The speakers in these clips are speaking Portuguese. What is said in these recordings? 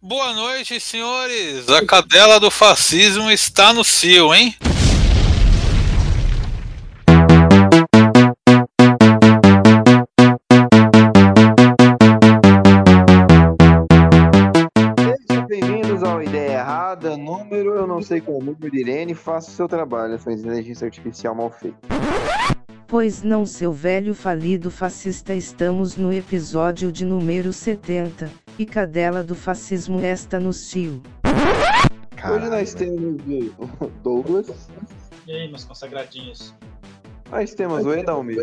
Boa noite, senhores. A cadela do fascismo está no cio, hein? Número, eu não sei qual número Irene, faça o seu trabalho, sua inteligência artificial mal feita. Pois não, seu velho falido fascista, estamos no episódio de número 70, e cadela do fascismo está no cio. Hoje nós temos o Douglas, E aí, meus consagradinhos? nós temos o Edalmir,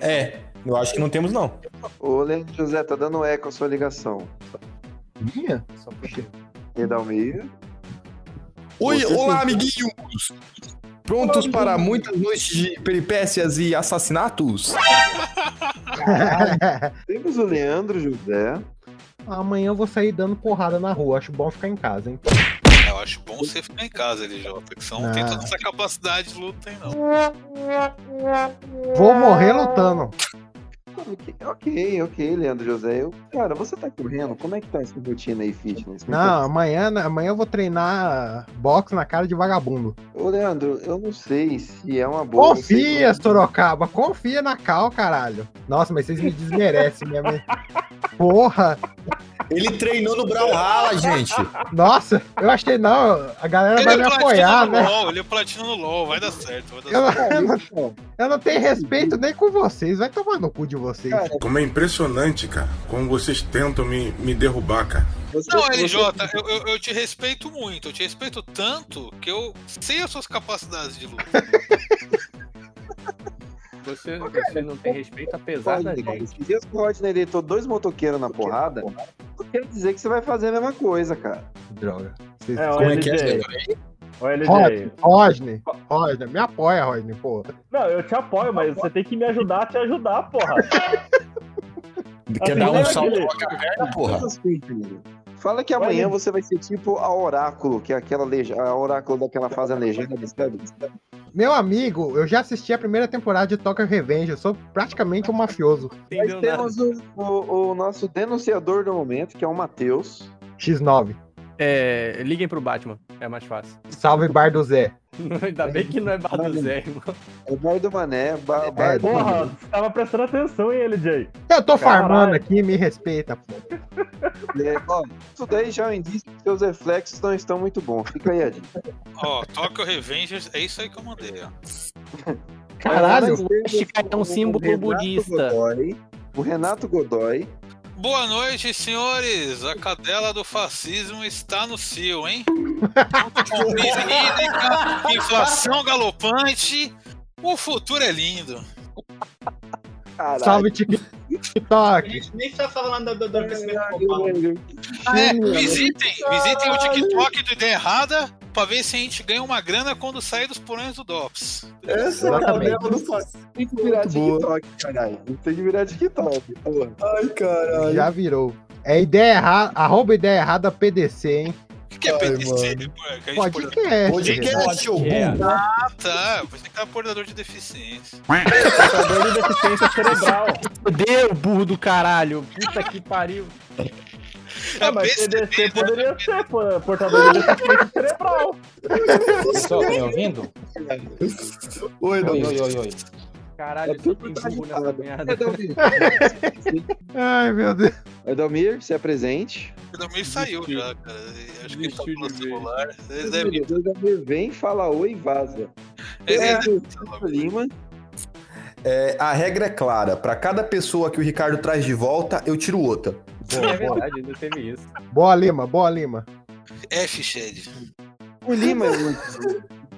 É, eu acho que não temos, não. o Leandro José tá dando eco a sua ligação. Minha? Só porque. Edalmir, Oi, Você olá, amiguinhos! Prontos para muitas noites de peripécias e assassinatos? temos o Leandro José, Amanhã eu vou sair dando porrada na rua. Acho bom ficar em casa, hein? Eu acho bom você ficar em casa, LJ, que você não tem Ah. toda essa capacidade de luta aí, não. Vou morrer lutando. Ok, ok, ok, Leandro José, eu, cara, você tá correndo, como é que tá essa rotina aí, fitness? Me Não, amanhã, amanhã eu vou treinar boxe na cara de vagabundo. Ô, Leandro, eu não sei se é uma boa. não sei Confia, como- Sorocaba. Confia na Cal, caralho. Nossa, mas vocês me desmerecem, minha mãe. Porra. Ele treinou no Brawlhalla, gente. Nossa, eu achei não. A galera vai me apoiar, no né? LOL, ele é platino no LOL, vai dar certo, vai dar Eu, certo. eu não, eu não tenho respeito nem com vocês. Vai tomar no cu de vocês. Cara, Como é impressionante, cara, como vocês tentam me, me derrubar, cara. você- Não, você- LJ, eu, eu, eu te respeito muito, eu te respeito tanto que eu sei as suas capacidades de luta. Você, você não tem respeito apesar da gente. Que o Rodney deitou dois motoqueiros na porrada, não quer dizer que você vai fazer a mesma coisa, cara. Droga. Vocês- É, Como é que é? LJ. O LJ. Rodney, Rodney, Rodney, me apoia, Rodney, pô. Não, eu te apoio, mas você tem que me ajudar a te ajudar, porra. Quer Assim, dar um né, salto Guilherme? com a caverna, porra? Fala que amanhã Olha. você vai ser tipo a Oráculo, que é aquela legenda, a Oráculo daquela fase a legenda, sabe? Meu amigo, eu já assisti a primeira temporada de Tokyo Revenge. Eu sou praticamente um mafioso. Nós temos o, o- o nosso denunciador do momento, que é o Matheus. X9. É, liguem pro Batman, é mais fácil. Salve Bar do Zé. Ainda bem que não é Bar do Zé, irmão. É o Bar do Mané, Bar, bar do Porra, Mané. você tava prestando atenção, hein, LJ? Eu tô Caralho. farmando aqui, me respeita, pô. É, ó, isso daí já é um indício que seus reflexos não estão muito bons. Fica aí a dica. Ó, Tokyo Revengers, é isso aí que eu mandei, ó. Caralho. Nós temos Chica é um o- o símbolo budista. Godoy, o Renato Godoy. Boa noite, senhores. A cadela do fascismo está no cio, hein? Com crise hídrica, inflação galopante. O futuro é lindo. Caralho. Salve TikTok. Nem tá falando do, do, do crescimento global. Ah, é, visitem, visitem o TikTok do Ideia Errada pra ver se a gente ganha uma grana quando sair dos porões do DOPS. Essa é a Exatamente. cadela do. Tem que virar. TikTok, caralho. Tem que virar TikTok. porra. Ai, caralho. Já virou. É ideia errada, arroba ideia errada PDC, hein? O que, que é Ai, PDC? a gente pode- Podcast. Podcast, É. burro. Ah, tá. Você que é portador de deficiência. Portador de deficiência cerebral. Fudeu, burro do caralho. Puta que pariu. Ah, mas PCD, PDC poderia ser pô, portador de deficiência cerebral. Pessoal, tá me ouvindo? Oi, Oi, Davi. oi, oi, oi. Caralho, É só tudo tem burro nessa merda. Edalmir, Ai, meu Deus. Edalmir, se apresente. O Domir saiu já, cara. Acho que ele tá Desistiu no celular. Deve Edalmir vem, fala oi e vaza. ele É, deve- Lima. É, a regra é clara. Pra cada pessoa que o Ricardo traz de volta, eu tiro outra. É verdade, ainda teve isso. Boa Lima, boa Lima. F, Shed. O Lima é muito.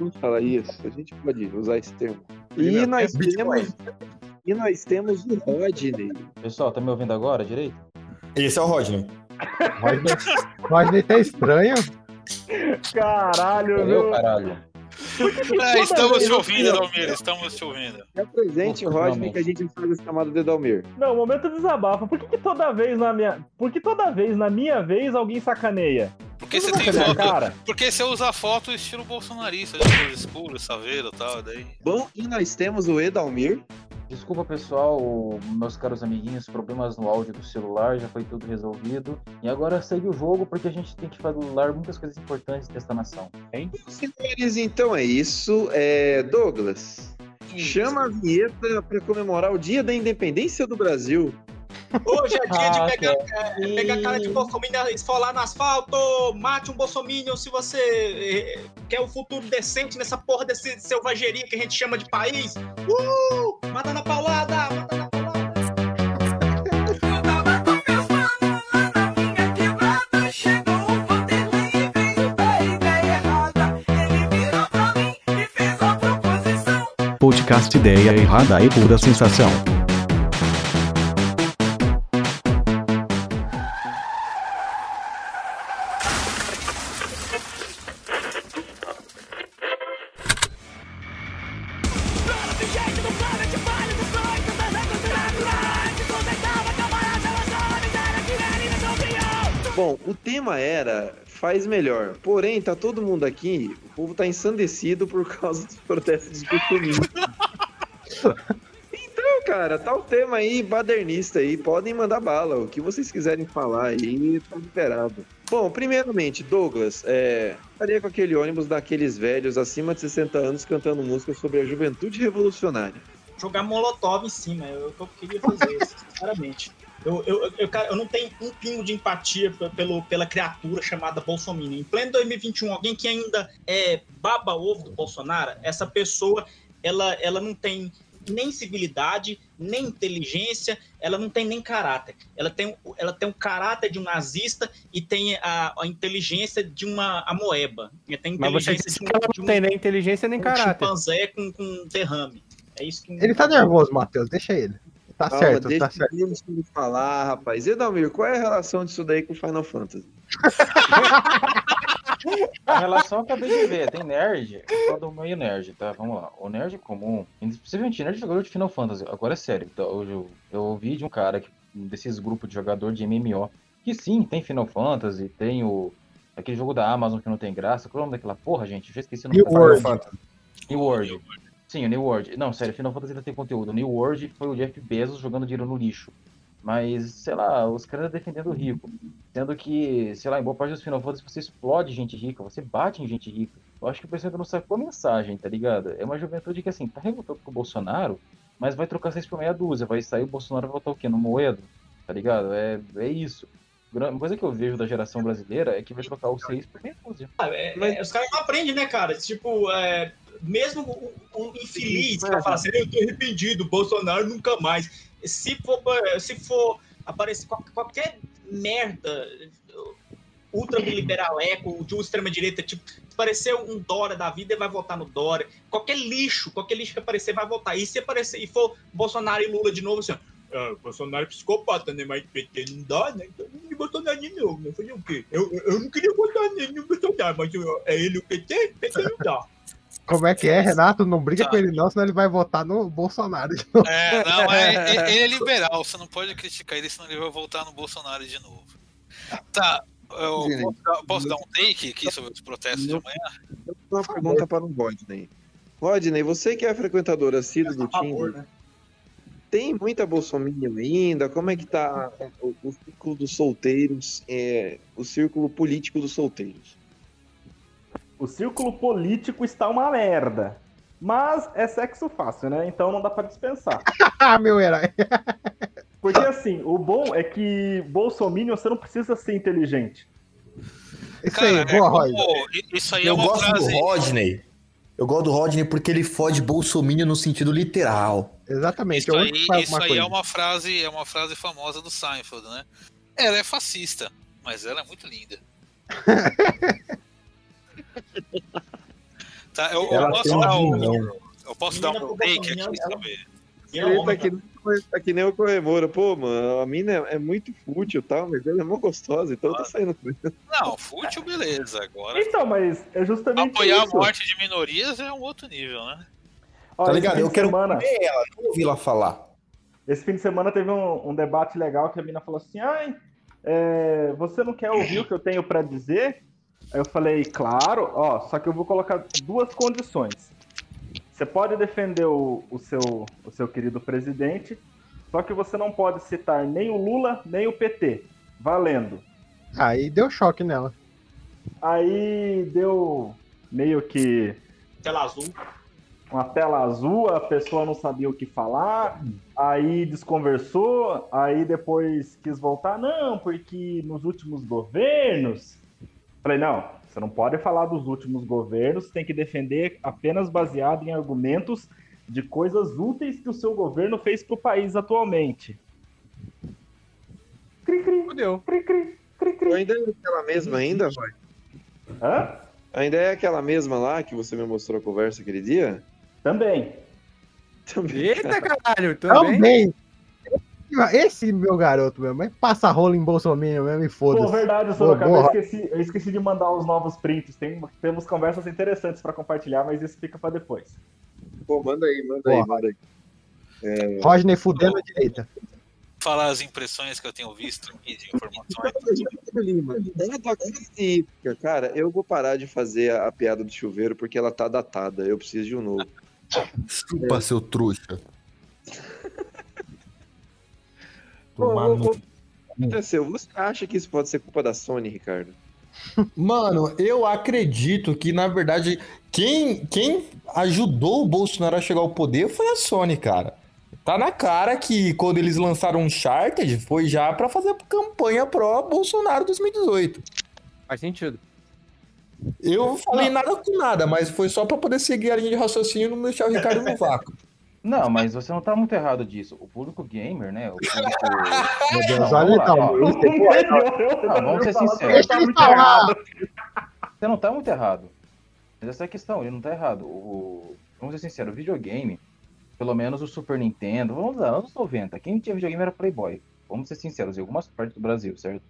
Não fala isso. A gente pode usar esse termo. E Lima nós temos. E nós temos o Rodney. Pessoal, tá me ouvindo agora direito? Esse é o Rodney. Rodney, Rodney tá estranho. Caralho, Eu, viu? caralho. É, estamos te ouvindo, assim, ó. Dalmir. Estamos te ouvindo. Se apresente, Ufa, Rodney, que a gente faz essa chamada de Edalmir. Não, momento desabafa. Por que, que toda vez na minha. Por que toda vez na minha vez alguém sacaneia? Porque você tem foto. cara. Porque você usa foto estilo bolsonarista, de escuro, saveiro e tal. Daí. Bom, e nós temos o Edalmir. Desculpa, pessoal, meus caros amiguinhos, problemas no áudio do celular, já foi tudo resolvido. E agora segue o jogo, porque a gente tem que falar muitas coisas importantes desta nação, hein? Senhores, então é isso. É, Douglas, chama a vinheta para comemorar o Dia da Independência do Brasil. Hoje é dia Ah, de pegar, que é, pegar cara de bolsominion e esfolar no asfalto. Mate um bolsominion se você é, quer um futuro decente nessa porra desse selvageria que a gente chama de país. Uh! Mata na paulada! Mata na paulada! Podcast Ideia Errada e Pura Sensação. Faz melhor. Porém, tá todo mundo aqui, o povo tá ensandecido por causa dos protestos bolsonaristas. Então, cara, tá o tema aí, badernista aí, podem mandar bala, o que vocês quiserem falar aí, tá liberado. Bom, primeiramente, Douglas, é, estaria com aquele ônibus daqueles velhos acima de 60 anos cantando música sobre a juventude revolucionária. Jogar molotov em cima, que eu queria fazer, sinceramente. Eu, eu, eu, eu não tenho um pingo de empatia pelo, pela criatura chamada Bolsonaro. Em pleno 2021, alguém que ainda é baba-ovo do Bolsonaro, essa pessoa, ela, ela não tem nem civilidade, nem inteligência, ela não tem nem caráter. Ela tem, o- ela tem o caráter de um nazista e tem a, a inteligência de uma amoeba. Ela tem Mas você disse de um, que ela de não um, tem nem inteligência nem um caráter. chimpanzé com, com derrame. É isso que Ele tá nervoso, Matheus, deixa ele. Tá Calma, certo, deixa tá certo. ele falar, rapaz. Edalmir, qual é a relação disso daí com Final Fantasy? A relação eu acabei de ver, tem nerd, eu falo do meio nerd, tá? Vamos lá. O nerd comum, especialmente nerd jogador de Final Fantasy, agora é sério, tá? Hoje eu, eu ouvi de um cara que, desses grupos de jogador de MMO, que sim, tem Final Fantasy, tem o aquele jogo da Amazon que não tem graça, qual é o nome daquela porra, gente? Eu já esqueci o nome daquela World. New World. Sim, o New World. Não, sério, Final Fantasy tem conteúdo. O New World foi o Jeff Bezos jogando dinheiro no lixo. Mas, sei lá, os caras defendendo o rico. Sendo que, sei lá, em boa parte dos Final Fantasy você explode gente rica, você bate em gente rica. Eu acho que o pessoal não sacou a mensagem, tá ligado? É uma juventude que, assim, tá revoltando com o Bolsonaro, mas vai trocar seis por meia dúzia. Vai sair o Bolsonaro vai votar o quê? No Moedo? Tá ligado? É, é isso. Uma coisa que eu vejo da geração brasileira é que vai trocar o seis por meia dúzia. Ah, é- é- os caras não aprendem, né, cara? Tipo, é, mesmo o, o infeliz que vai falar assim, eu tô arrependido, Bolsonaro nunca mais. Se for, se for aparecer qual- qualquer merda ultraliberaleco de extrema-direita, tipo, se aparecer um Dória da vida, ele vai votar no Dória. Qualquer lixo, qualquer lixo que aparecer, vai votar. E se aparecer e for Bolsonaro e Lula de novo, assim, ah, Bolsonaro é psicopata, né? Mas PT não dá, né? Então não Bolsonaro de novo, né? Fazer o quê? Eu, eu, não queria votar nele no Bolsonaro, mas eu- é ele o PT? PT não dá. Como é que é, Renato? Não briga Tá. com ele não, senão ele vai votar no Bolsonaro de novo. É, não, é, é- ele é liberal, você não pode criticar ele, senão ele vai voltar no Bolsonaro de novo. Tá, eu posso dar, posso dar um take aqui sobre os protestos de amanhã? Eu tenho uma pergunta para o Rodney. Rodney, você que é frequentador assíduo do Tinder, né? Tem muita bolsominion ainda? Como é que tá o, o círculo dos solteiros, é, o círculo político dos solteiros? O círculo político está uma merda. Mas é sexo fácil, né? Então não dá pra dispensar. Ah, meu herói. Porque assim, o bom é que Bolsominion você não precisa ser inteligente. Isso Cara, aí, é boa, como- Roy. isso aí é Eu uma gosto frase. do Rodney. Eu gosto do Rodney porque ele fode bolsominion no sentido literal. Exatamente. Isso é aí, isso aí coisa. é uma frase, é uma frase famosa do Seinfeld, né? Ela é fascista, mas ela é muito linda. tá, eu, eu posso dar um, eu posso dar um Menina, take ela- aqui, sabe? E ela Ele homem, tá que, nem- tá que nem o Corremora. Pô, mano, a mina é, é muito fútil e tal, mas ela é mó gostosa, então eu tô saindo com ela. Não, fútil, beleza. Agora, Então, mas é justamente apoiar isso. a morte de minorias é um outro nível, né? Ó, Tá ligado? Eu quero semana, ver ela, não ouvi ela falar. Esse fim de semana teve um, um debate legal que a mina falou assim: ai, é, você não quer ouvir o que eu tenho pra dizer? Aí eu falei, claro, ó, só que eu vou colocar duas condições. Você pode defender o, o seu, o seu querido presidente, só que você não pode citar nem o Lula, nem o PT. Valendo. Aí deu choque nela. Aí deu meio que Tela azul. uma tela azul, a pessoa não sabia o que falar, aí desconversou, aí depois quis voltar, não, porque nos últimos governos. Falei, não, você não pode falar dos últimos governos, tem que defender apenas baseado em argumentos de coisas úteis que o seu governo fez para o país atualmente. Cri, cri, Fudeu. cri, cri, cri, cri. Ainda é aquela mesma ainda, Roy? Hã? Ainda é aquela mesma lá que você me mostrou a conversa aquele dia? Também. Também. Eita caralho, também. Também. Esse meu garoto mesmo, é passa rolo em Bolsonaro mesmo e Pô, foda-se. verdade, Sorocaba, Boa, eu esqueci, eu esqueci de mandar os novos prints. Tem, temos conversas interessantes para compartilhar, mas isso fica para depois. Pô, manda aí, manda aí, manda aí. Rodney fudendo a direita. Falar as impressões que eu tenho visto aqui de informações. Hídrica, cara, eu vou parar de fazer a, a piada do chuveiro porque ela tá datada. Eu preciso de um novo. Chupa, seu trouxa. Ô, ô, ô, aconteceu? Você acha que isso pode ser culpa da Sony, Ricardo? Mano, eu acredito que, na verdade, quem, quem ajudou o Bolsonaro a chegar ao poder foi a Sony, cara. Tá na cara que quando eles lançaram Uncharted foi já pra fazer campanha pró-Bolsonaro 2018. Faz sentido. Eu falei nada com nada, mas foi só pra poder seguir a linha de raciocínio e não deixar o Ricardo no vácuo. Não, mas você não tá muito errado disso. O público gamer, né? O público. Meu Deus, Não, olha vamos então. isso é- vamos ser sinceros. Deixa ele falar. Você não tá muito errado. Mas essa é a questão, ele não tá errado. O, vamos ser sinceros, o videogame, pelo menos o Super Nintendo, vamos lá, anos 90, quem tinha videogame era Playboy. Vamos ser sinceros, em algumas partes do Brasil, certo?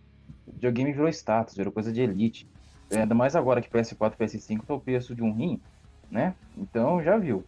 O videogame virou status, virou coisa de elite. Ainda mais agora que PS4 e PS5 tá o preço de um rim, né? Então já viu.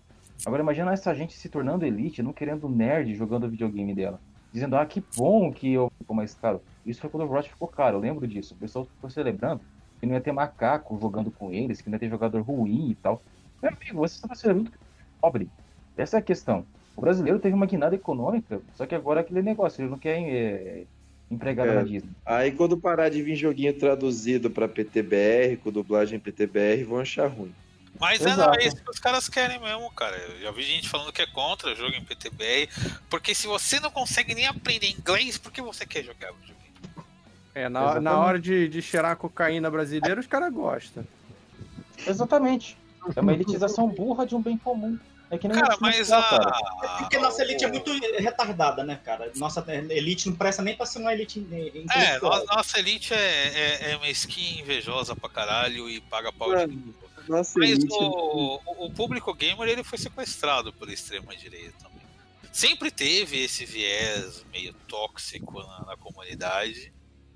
Agora imagina essa gente se tornando elite, não querendo nerd jogando o videogame dela. Dizendo, ah, que bom que eu ficou mais caro. Isso foi quando o Overwatch ficou caro, eu lembro disso. O pessoal ficou celebrando que não ia ter macaco jogando com eles, que não ia ter jogador ruim e tal. Meu amigo, você está sendo muito pobre. Essa é a questão. O brasileiro teve uma guinada econômica, só que agora é aquele negócio, ele não quer é, empregado É. na Disney. Aí quando parar de vir joguinho traduzido pra PTBR, com dublagem PTBR, vão achar ruim. Mas é, Exato. é isso que os caras querem mesmo, cara. Eu já vi gente falando que é contra o jogo em PTBR. Porque se você não consegue nem aprender inglês, por que você quer jogar videogame? É, na, na hora de, de cheirar cocaína brasileira, os caras gostam. Exatamente. É uma elitização burra de um bem comum. É que nem Cara, o mas a. cara. Porque nossa elite é muito retardada, né, cara? Nossa elite não presta nem pra ser uma elite É, nossa elite é, é, é uma skin invejosa pra caralho e paga pau de Nossa, Mas elite. o, o- o público gamer ele foi sequestrado pela extrema direita também. Sempre teve esse viés meio tóxico na, na comunidade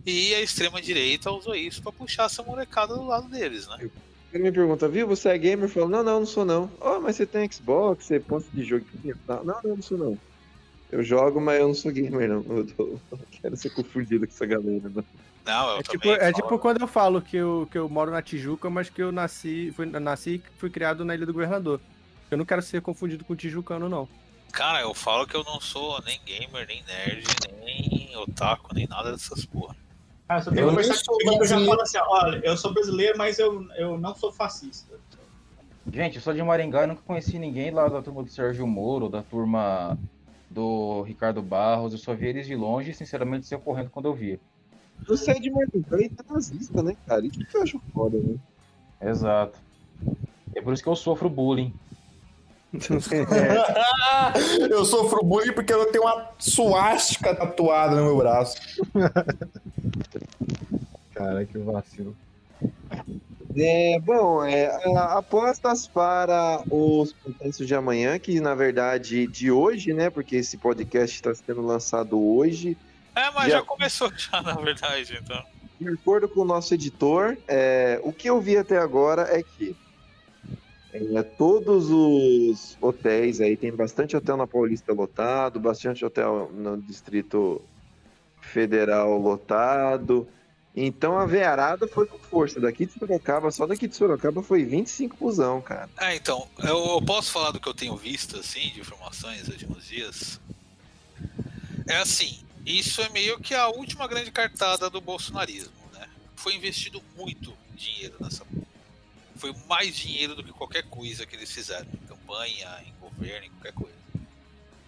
e a extrema direita usou isso pra puxar essa molecada do lado deles, né? Ele me pergunta, viu, você é gamer? Eu falo, não, não, não sou não. Oh, mas você tem Xbox, você posta de joguinho e tal. Não, não, não sou não. Eu jogo, mas eu não sou gamer, não. Eu tô- não quero ser confundido com essa galera, não. Não, eu É tipo, também é tipo quando eu falo que eu, que eu moro na Tijuca, mas que eu nasci, fui, nasci e fui criado na Ilha do Governador. Eu não quero ser confundido com tijucano, não. Cara, eu falo que eu não sou nem gamer, nem nerd, nem otaku, nem nada dessas porra. Ah, eu só Eu sou eu já brasileiro. falo assim, ó, olha, eu sou brasileiro, mas eu, eu não sou fascista. Gente, eu sou de Maringá e nunca conheci ninguém lá da turma do Sérgio Moro, da turma do Ricardo Barros. Eu só vi eles de longe e, sinceramente, saí correndo quando eu vi. Você é de Maringá e tá nazista, né, cara? Isso que eu acho foda, né? Exato. É por isso que eu sofro bullying. eu sofro bullying porque eu tenho uma suástica tatuada no meu braço. Cara, que vacilo. É, bom, é, apostas para os protestos de amanhã, que na verdade de hoje, né? Porque esse podcast está sendo lançado hoje. É, mas Já- já começou já, na verdade, então. De acordo com o nosso editor, é, o que eu vi até agora é que é, todos os hotéis aí, tem bastante hotel na Paulista lotado, bastante hotel no Distrito Federal lotado, Então a veiarada foi com força. Daqui de Sorocaba, só daqui de Sorocaba foi 25 busão, cara. É, então, eu, eu posso falar do que eu tenho visto, assim, de informações nos últimos dias. É assim, isso é meio que a última grande cartada do bolsonarismo, né? Foi investido muito dinheiro nessa. Foi mais dinheiro do que qualquer coisa que eles fizeram, em campanha, em governo, em qualquer coisa.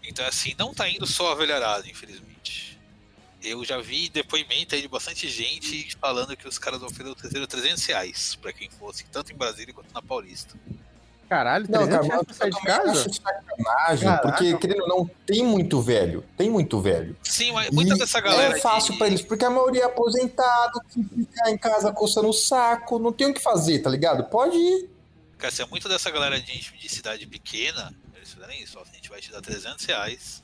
Então, assim, não tá indo só a velharada, infelizmente. Eu já vi depoimento aí de bastante gente falando que os caras ofereceram 300 reais pra quem fosse, tanto em Brasília quanto na Paulista. Caralho, Não, 300 cara, reais mas pra sair de casa? sacanagem, Caraca. porque, querendo ou não, tem muito velho. Tem muito velho. Sim, mas muita E dessa galera. É fácil de- pra eles, porque a maioria é aposentado, que fica em casa coçando o saco, não tem o que fazer, tá ligado? Pode ir. Cara, se é muito dessa galera de, de cidade pequena, eles fizeram isso, ó, a gente vai te dar 300 reais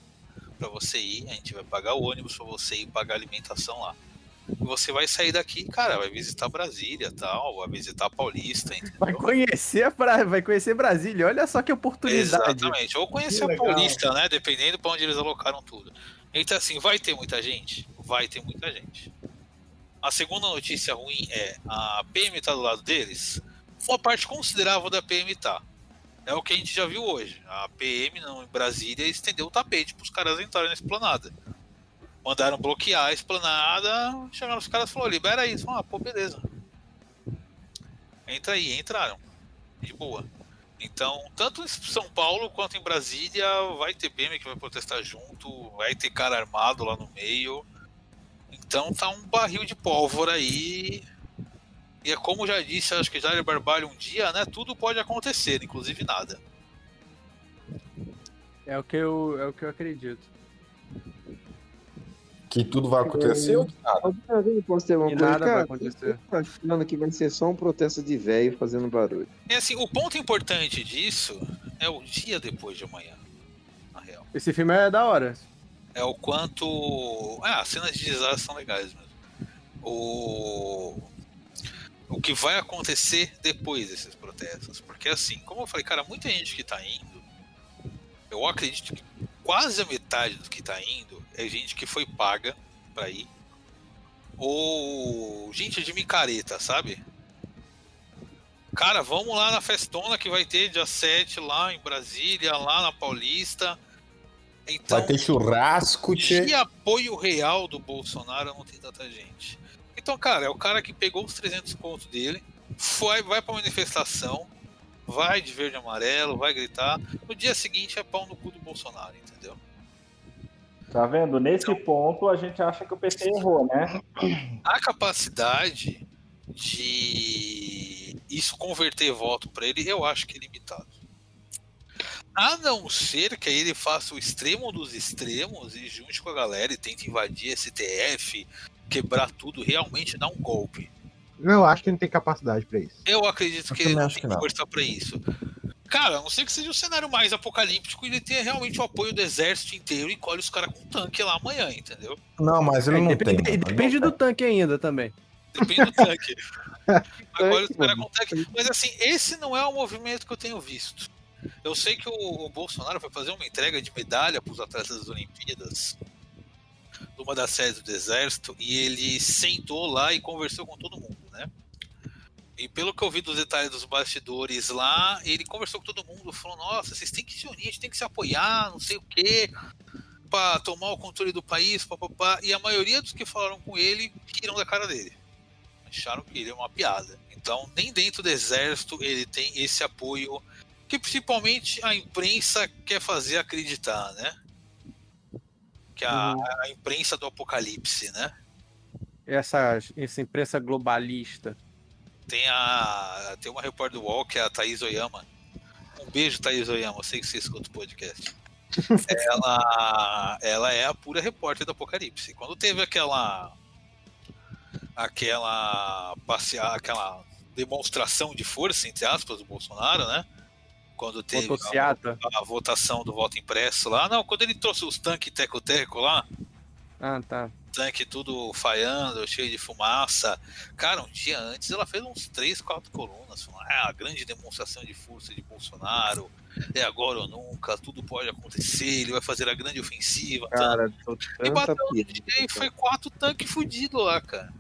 pra você ir, a gente vai pagar o ônibus pra você ir e pagar a alimentação lá. E você vai sair daqui, cara, vai visitar Brasília tal, vai visitar Paulista, entendeu? Vai conhecer, a pra... vai conhecer Brasília. Olha só que oportunidade. Exatamente. Ou conhecer a. Paulista, né? Dependendo pra onde eles alocaram tudo. Então, assim, vai ter muita gente? Vai ter muita gente. A segunda notícia ruim é a PM tá do lado deles. Uma parte considerável da PM tá. É o que a gente já viu hoje. A PM não, em Brasília estendeu o tapete pros caras entrarem na esplanada. Mandaram bloquear a esplanada, chegaram os caras e falaram, libera isso. Ah, pô, beleza. Entra aí, entraram. De boa. Então, tanto em São Paulo quanto em Brasília, vai ter PM que vai protestar junto, vai ter cara armado lá no meio. Então tá um barril de pólvora aí. E é como já disse, acho que já Barbalho um dia, né? Tudo pode acontecer, inclusive nada. É o que eu, é o que eu acredito. Que tudo vai acontecer ou que nada? Ter E coisa, nada vai cara, acontecer. eu tô achando que vai ser só um protesto de velho fazendo barulho. E assim, o ponto importante disso é o dia depois de amanhã. Na real. Esse filme é da hora. É o quanto. Ah, as cenas de desastre são legais mesmo. O. O que vai acontecer depois desses protestos. Porque assim, como eu falei, cara, muita gente que tá indo. Eu acredito que quase a metade do que tá indo é gente que foi paga pra ir. Ou gente de micareta, sabe? Cara, vamos lá na festona que vai ter dia 7 lá em Brasília, lá na Paulista. Então, Vai ter churrasco, tchê. de apoio real do Bolsonaro não tem tanta gente. Então, cara, é o cara que pegou os 300 contos dele, foi, vai pra manifestação, vai de verde e amarelo, vai gritar. No dia seguinte é pau no cu do Bolsonaro? Tá vendo? Nesse ponto a gente acha que o PT errou, né? A capacidade de isso converter voto pra ele, eu acho que é limitado. A não ser que ele faça o extremo dos extremos e junte com a galera e tente invadir STF, quebrar tudo, realmente dar um golpe. Eu acho que não tem capacidade pra isso. Eu acredito Eu que ele não tem que não. força pra isso. Cara, a não ser que seja o cenário mais apocalíptico e ele tenha realmente o apoio do exército inteiro e colhe os caras com tanque lá amanhã, entendeu? Não, mas ele É, não depende, tem. mano. depende do tanque ainda também. Depende do tanque. Agora os caras com tanque. Mas assim, esse não é o movimento que eu tenho visto. Eu sei que o, o Bolsonaro foi fazer uma entrega de medalha para os atletas das Olimpíadas, numa das sedes do Exército, e ele sentou lá e conversou com todo mundo, né? E pelo que eu vi dos detalhes dos bastidores lá, ele conversou com todo mundo, falou: Nossa, vocês têm que se unir, a gente tem que se apoiar, não sei o quê, para tomar o controle do país, papapá. E a maioria dos que falaram com ele riram da cara dele acharam que ele é uma piada. Então, nem dentro do exército ele tem esse apoio que principalmente a imprensa quer fazer acreditar, né? Que a, a imprensa do apocalipse, né? Essa, essa imprensa globalista. Tem a tem uma repórter do UOL que é a Thaís Oyama. Um beijo, Thaís Oyama. Eu sei que você escuta o podcast. ela, ela é a pura repórter do apocalipse. Quando teve aquela aquela passear, aquela demonstração de força entre aspas do Bolsonaro, né? Quando teve a, a votação do voto impresso lá, não, quando ele trouxe os tanques teco-teco lá, Ah, tá. Tanque tudo falhando, cheio de fumaça. Cara, um dia antes ela fez uns três, quatro colunas, falando, ah, a grande demonstração de força de Bolsonaro, é agora ou nunca, tudo pode acontecer, ele vai fazer a grande ofensiva. Cara, tô e bateu e foi quatro tanques fudidos lá, cara.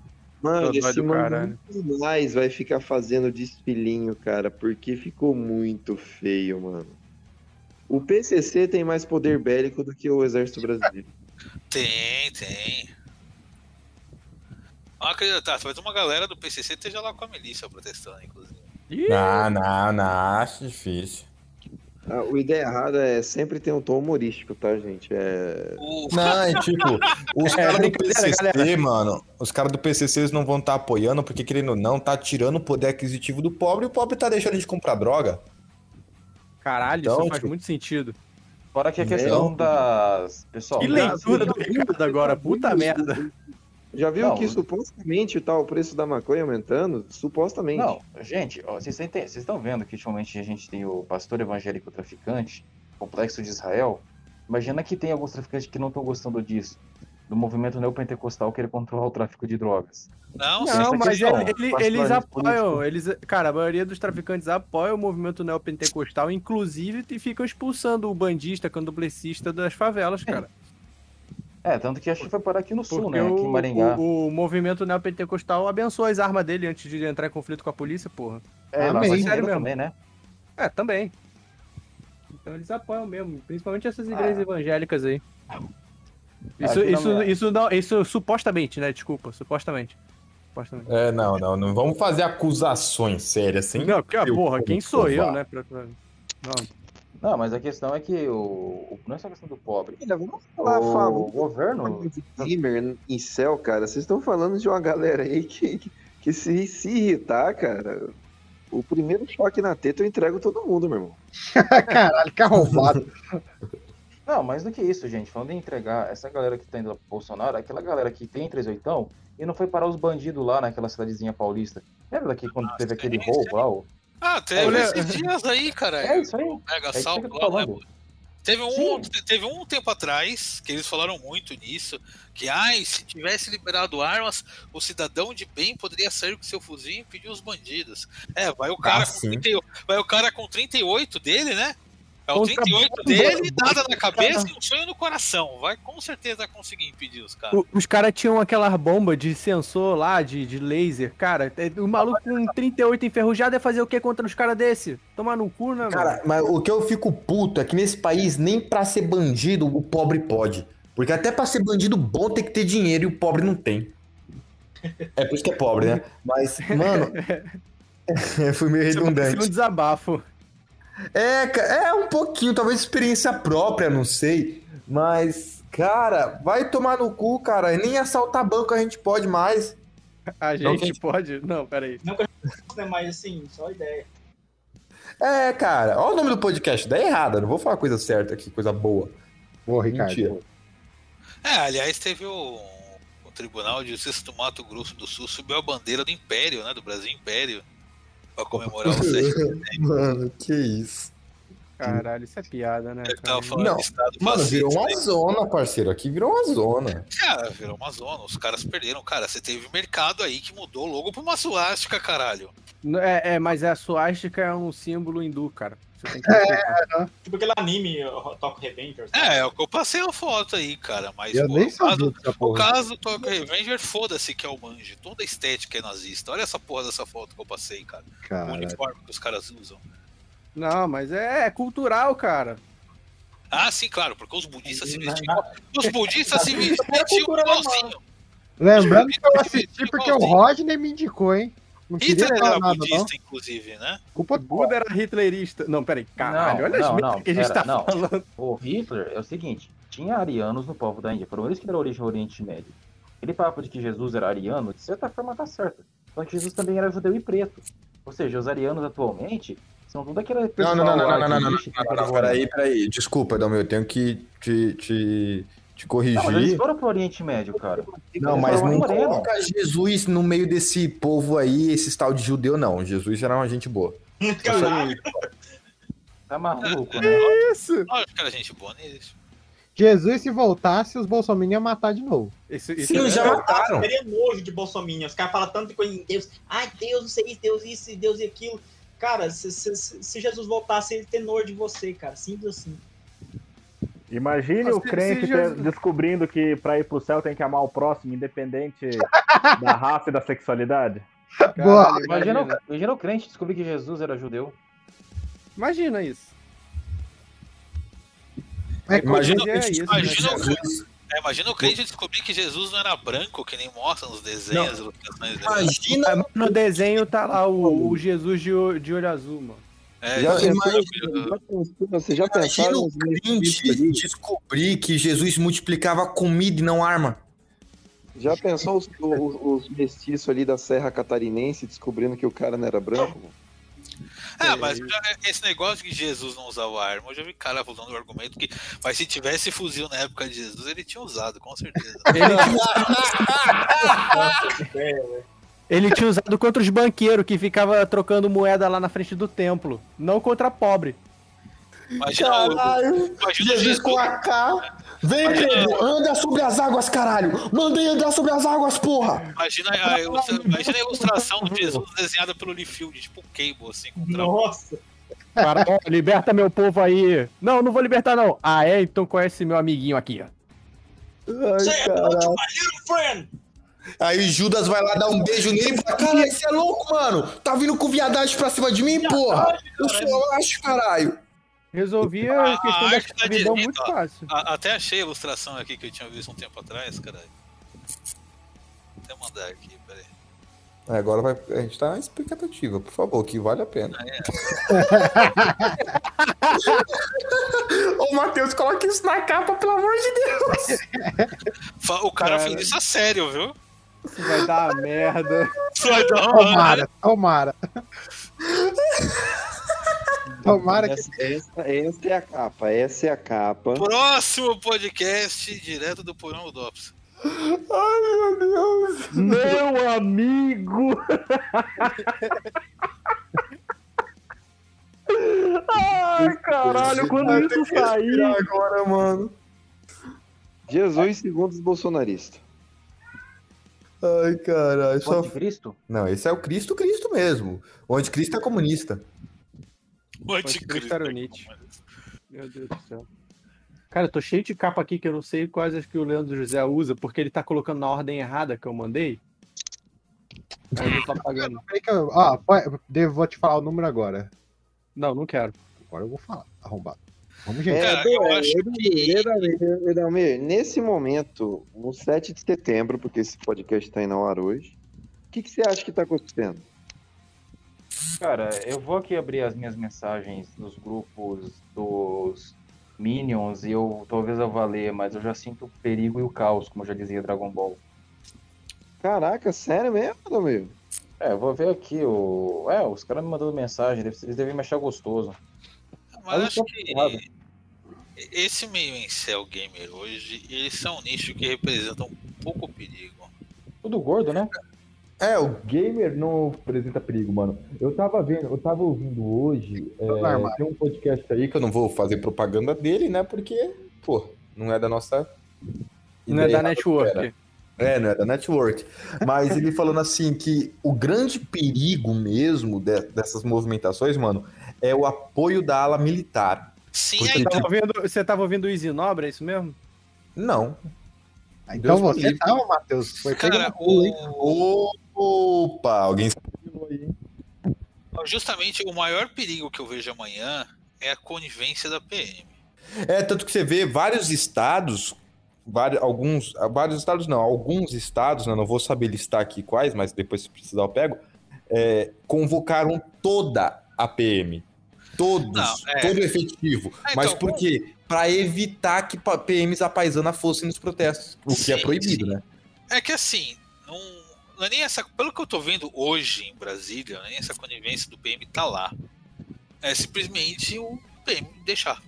Mano, Dodói esse do mano nunca mais vai ficar fazendo desfilinho, cara, porque ficou muito feio, mano. O PCC tem mais poder bélico do que o Exército Brasileiro. Tem, tem. Não acreditar, talvez uma galera do PCC esteja lá com a milícia protestando, inclusive. Não, não, não, acho difícil. Ah, o ideia errada é sempre ter um tom humorístico, tá, gente? É... Não, é tipo, os É, caras do PCC, galera. mano, os caras do PCC eles não vão estar apoiando, porque querendo ou não, tá tirando o poder aquisitivo do pobre e o pobre tá deixando de comprar droga. Caralho, Então, isso faz tipo- muito sentido. Fora que a questão Não. das. Pessoal, Que leitura do Ricardo agora, puta merda. Já viu Não, que supostamente tá o preço da maconha aumentando? Supostamente. Não, gente, ó, vocês estão vendo que ultimamente a gente tem o pastor evangélico traficante, complexo de Israel. Imagina que tem alguns traficantes que não estão gostando disso, do movimento neopentecostal querer controlar o tráfico de drogas. Não, Sim, Não, mas questão, ele- ele- eles apoiam, político. eles, cara, a maioria dos traficantes apoia o movimento neopentecostal, inclusive e ficam expulsando o bandista, candomblessista das favelas, cara. É, tanto que acho que foi parar aqui no sul, Porque né? Aqui em o, Maringá. o, o movimento neopentecostal abençoa as armas dele antes de entrar em conflito com a polícia, porra. É, lá Sério mesmo. também, né? É, também. Então eles apoiam mesmo, principalmente essas igrejas evangélicas aí. Isso, isso, minha- isso, não, isso supostamente, né? Desculpa, supostamente. Supostamente. É, não, não, não vamos fazer acusações sérias, assim. Não, porque, Eu porra, quem sou eu, provar. né? pra- pra- Não. Não, mas a questão é que o, o- não é só a questão do pobre. Olha, vamos falar O favor governo. de gamer em céu, cara. Vocês estão falando de uma galera aí que, que, que se, se irritar, cara. O primeiro choque na teta eu entrego todo mundo, meu irmão. Caralho, que arrombado. Não, mais do que isso, gente. Falando em entregar, essa galera que tá indo lá pro Bolsonaro, é aquela galera que tem 38 e não foi parar os bandidos lá naquela cidadezinha paulista. Lembra daqui quando teve aquele roubo lá? Ah, teve Olha- esses dias aí, cara. É isso aí. Mega É salto né? Teve um, Sim. teve um tempo atrás que eles falaram muito nisso, que ai, se tivesse liberado armas, o cidadão de bem poderia sair com seu fuzil e impedir os bandidos. É, vai o cara, Ah, com, sim. 38, vai o cara com 38 dele, né? É o Contra 38 bomba. dele, nada na cabeça e um sonho no coração. Vai com certeza conseguir impedir os caras. O- Os caras tinham aquelas bombas de sensor lá, de, de laser. Cara, é- o maluco com 38 enferrujado ia fazer o que contra os caras desse? Tomar no cu, né, Cara, mas o que eu fico puto é que nesse país, nem pra ser bandido, o pobre pode. Porque até pra ser bandido bom tem que ter dinheiro e o pobre não tem. É por isso que é pobre, né? Mas, mano. Fui meio é um redundante. desabafo. É, é um pouquinho, talvez experiência própria, não sei. Mas, cara, vai tomar no cu, cara. Nem assaltar banco a gente pode mais. A Não, gente gente. pode. Não, peraí. né? Mas assim, só ideia. É, cara, olha o nome do podcast, dá errada. Não vou falar coisa certa aqui, coisa boa. Boa, Ricardo. Mentira. É, aliás, teve o, o Tribunal de Justiça do Mato Grosso do Sul subiu a bandeira do Império, né? Do Brasil Império. Pra comemorar o 7 de Mano, que isso. Caralho, isso é piada, né? Ele cara? tava falando Não, Mano, virou uma né? zona, parceiro. Aqui virou uma zona. Cara, virou uma zona. Os caras perderam. Cara, você teve mercado aí que mudou logo pra uma suástica, caralho. É, é, mas a suástica é um símbolo hindu, cara. Você tem que respeitar. Tipo aquele anime o Tokyo Revengers. É, é o que eu passei a foto aí, cara. Mas Eu pô, nem o caso, o caso do Tokyo Revenger, foda-se que é o manjo. Toda a estética é nazista. Olha essa porra dessa foto que eu passei, cara. O Caralho. uniforme que os caras usam. Não, mas é, é cultural, cara. Ah, sim, claro, porque os budistas se vestiam. Os budistas se vestiam igualzinho. Lembrando que eu assisti porque o Rodney me indicou, hein? Não Hitler era nada, não. budista, inclusive, né? Culpa Buda era hitlerista. Não, peraí, caralho, Não, olha as não, merdas não, que a gente pera, tá não. falando. O Hitler é o seguinte: tinha arianos no povo da Índia, foram eles que deram origem ao Oriente Médio. Aquele papo de que Jesus era ariano, de certa forma tá certo. Só que Jesus também era judeu e preto. Ou seja, os arianos atualmente são tudo aquele Não, pessoal não, não, não, não, não, não, não, tá não, fora. Peraí, peraí. Desculpa, Dalmir, eu tenho que te, te, te Não, mas eles corrigir. foram pro Oriente Médio, cara. Não, mas não coloca Jesus no meio desse povo aí, esse tal de judeu, não. Jesus era uma gente boa. Tá maluco, né? Isso. Lógico que era gente boa neles. Jesus, se voltasse, os bolsominions iam matar de novo. Isso, isso Sim, é já verdade. mataram. Teria nojo de Bolsonaro. Os caras falam tanto de coisa em Deus. Ai, Deus, não sei isso, Deus isso, Deus e aquilo. Cara, se, se, se- Jesus voltasse, ele ter nojo de você, cara. Simples assim. Imagine Mas o crente Jesus- descobrindo que pra ir pro céu tem que amar o próximo, independente da raça e da sexualidade. Boa. Imagina, imagina. o- imagina o crente descobrir que Jesus era judeu. Imagina isso. É, Imagina Hoje é isso, né, Imagina, o, Jesus. É, imagina o crente descobrir que Jesus não era branco, que nem mostra nos desenhos, as ilustrações dele. Imagina, No desenho tá lá o, o Jesus de, de olho azul, mano. É, Já já pensou- Você já imagina o crente descobrir que Jesus multiplicava comida e não arma. Já pensou os, os, os mestiços ali da Serra Catarinense descobrindo que o cara não era branco? É, mas já- esse negócio que Jesus não usava arma, eu já vi cara usando o argumento que, mas se tivesse fuzil na época de Jesus, ele tinha usado, com certeza. Ele tinha usado contra os banqueiros que ficava trocando moeda lá na frente do templo. Não contra pobre. Imagina, o, imagina Jesus, AK. Vem, Pedro, anda sobre as águas, caralho. Mandei andar sobre as águas, porra. imagina, a, imagina a ilustração do Jesus desenhada pelo Liefeld, tipo Cable, assim, com. Nossa. Cara, ó, liberta meu povo aí. Não, não vou libertar, não. Ah, é? Então conhece meu amiguinho aqui, ó. My little friend. Aí o Judas vai lá dar um beijo nele e fala: Caralho, você é louco, mano? Tá vindo com viadagem pra cima de mim, porra? Eu sou macho, caralho. Resolvi A- a questão a da tá escravidão dizendo, muito ó. fácil. A- até achei a ilustração aqui que eu tinha visto um tempo atrás, caralho. Vou até mandar aqui, peraí. É, Agora vai, a gente tá na expectativa, por favor, que vale a pena. Ô, Matheus, coloca isso na capa, pelo amor de Deus. O cara, Cara. fez isso a sério, viu? Isso vai dar merda. Isso vai dar uma- Tomara, tomara. Tomara que. Essa, essa- essa é a capa, essa é a capa. Próximo podcast direto do Porão do Dops. Ai, meu Deus. Meu amigo! Ai, caralho, quando isso sair. agora, mano. Jesus segundo os bolsonaristas. Ai, caralho. Só... anticristo? Não, esse é o Cristo Cristo mesmo. O anticristo é comunista. O anticristo. Era o Nietzsche. Meu Deus do céu. Cara, eu tô cheio de capa aqui que eu não sei quais as que o Leandro José usa, porque ele tá colocando na ordem errada que eu mandei. Aí eu- Ó, pô, devo- vou te falar o número agora. Não, não quero. Agora eu vou falar. Arrombado. Vamos, gente. Acho Edalmir, nesse momento, no 7 de setembro, porque esse podcast tá indo ao ar hoje, o que, que você acha que tá acontecendo? Cara, eu vou aqui abrir as minhas mensagens nos grupos dos Minions e eu talvez eu vá ler, mas eu já sinto o perigo e o caos, como já dizia Dragon Ball. Caraca, sério mesmo, Edalmir? É, eu vou ver aqui o. É, os caras me mandando mensagem, eles devem me achar gostoso. Mas acho que errado. esse meio em céu gamer hoje, eles são um nicho que representam um pouco perigo. Tudo gordo, né? É, o Gamer não apresenta perigo, mano. Eu tava vendo, eu tava ouvindo hoje. é, armário. tem um podcast aí que eu não vou fazer propaganda dele, né? Porque, pô, não é da nossa. Não é da network. É, não é da network. Mas ele falando assim que o grande perigo mesmo de- dessas movimentações, mano, é o apoio da ala militar. Sim, Porque Você tava ouvindo, você tava ouvindo o Easy Nobre, é isso mesmo? Não. Ah, então Deus você tava, Matheus. Foi cara, o, Opa, alguém justamente o maior perigo que eu vejo amanhã é a conivência da PM. É, tanto que você vê vários estados, vários, alguns, vários estados não, alguns estados, né, não vou saber listar aqui quais, mas depois se precisar eu pego, é, convocaram toda a PM. Todos, Não, é. todo o efetivo. Mas então, por quê? Para evitar que PMs paisana fossem nos protestos, o que é proibido, sim. né? É que assim, não, não é nem essa. Pelo que eu tô vendo hoje em Brasília, nem essa conivência do PM tá lá. É simplesmente o PM deixar.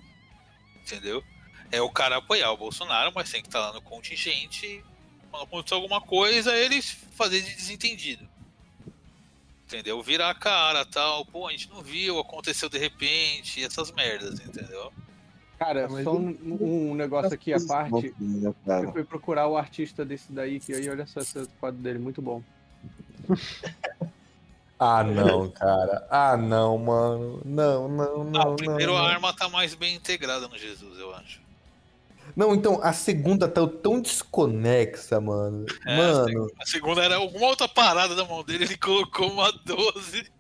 Entendeu? É o cara apoiar o Bolsonaro, mas tem que estar lá no contingente. Quando acontecer alguma coisa, eles fazer de desentendido. Entendeu? Virar a cara tal. Pô, a gente não viu, aconteceu de repente, essas merdas, entendeu? Cara, Ah, mas só um, um negócio aqui à parte. Eu fui procurar o artista desse daí, que aí olha só esse quadro dele, muito bom. Ah, não, cara. Ah, não, mano. Não, não, Ah, não. o primeiro não, a não. arma tá mais bem integrada no Jesus, eu acho. Não, então, a segunda tá tão desconexa, mano. É, mano, A segunda era alguma outra parada da mão dele, ele colocou uma 12.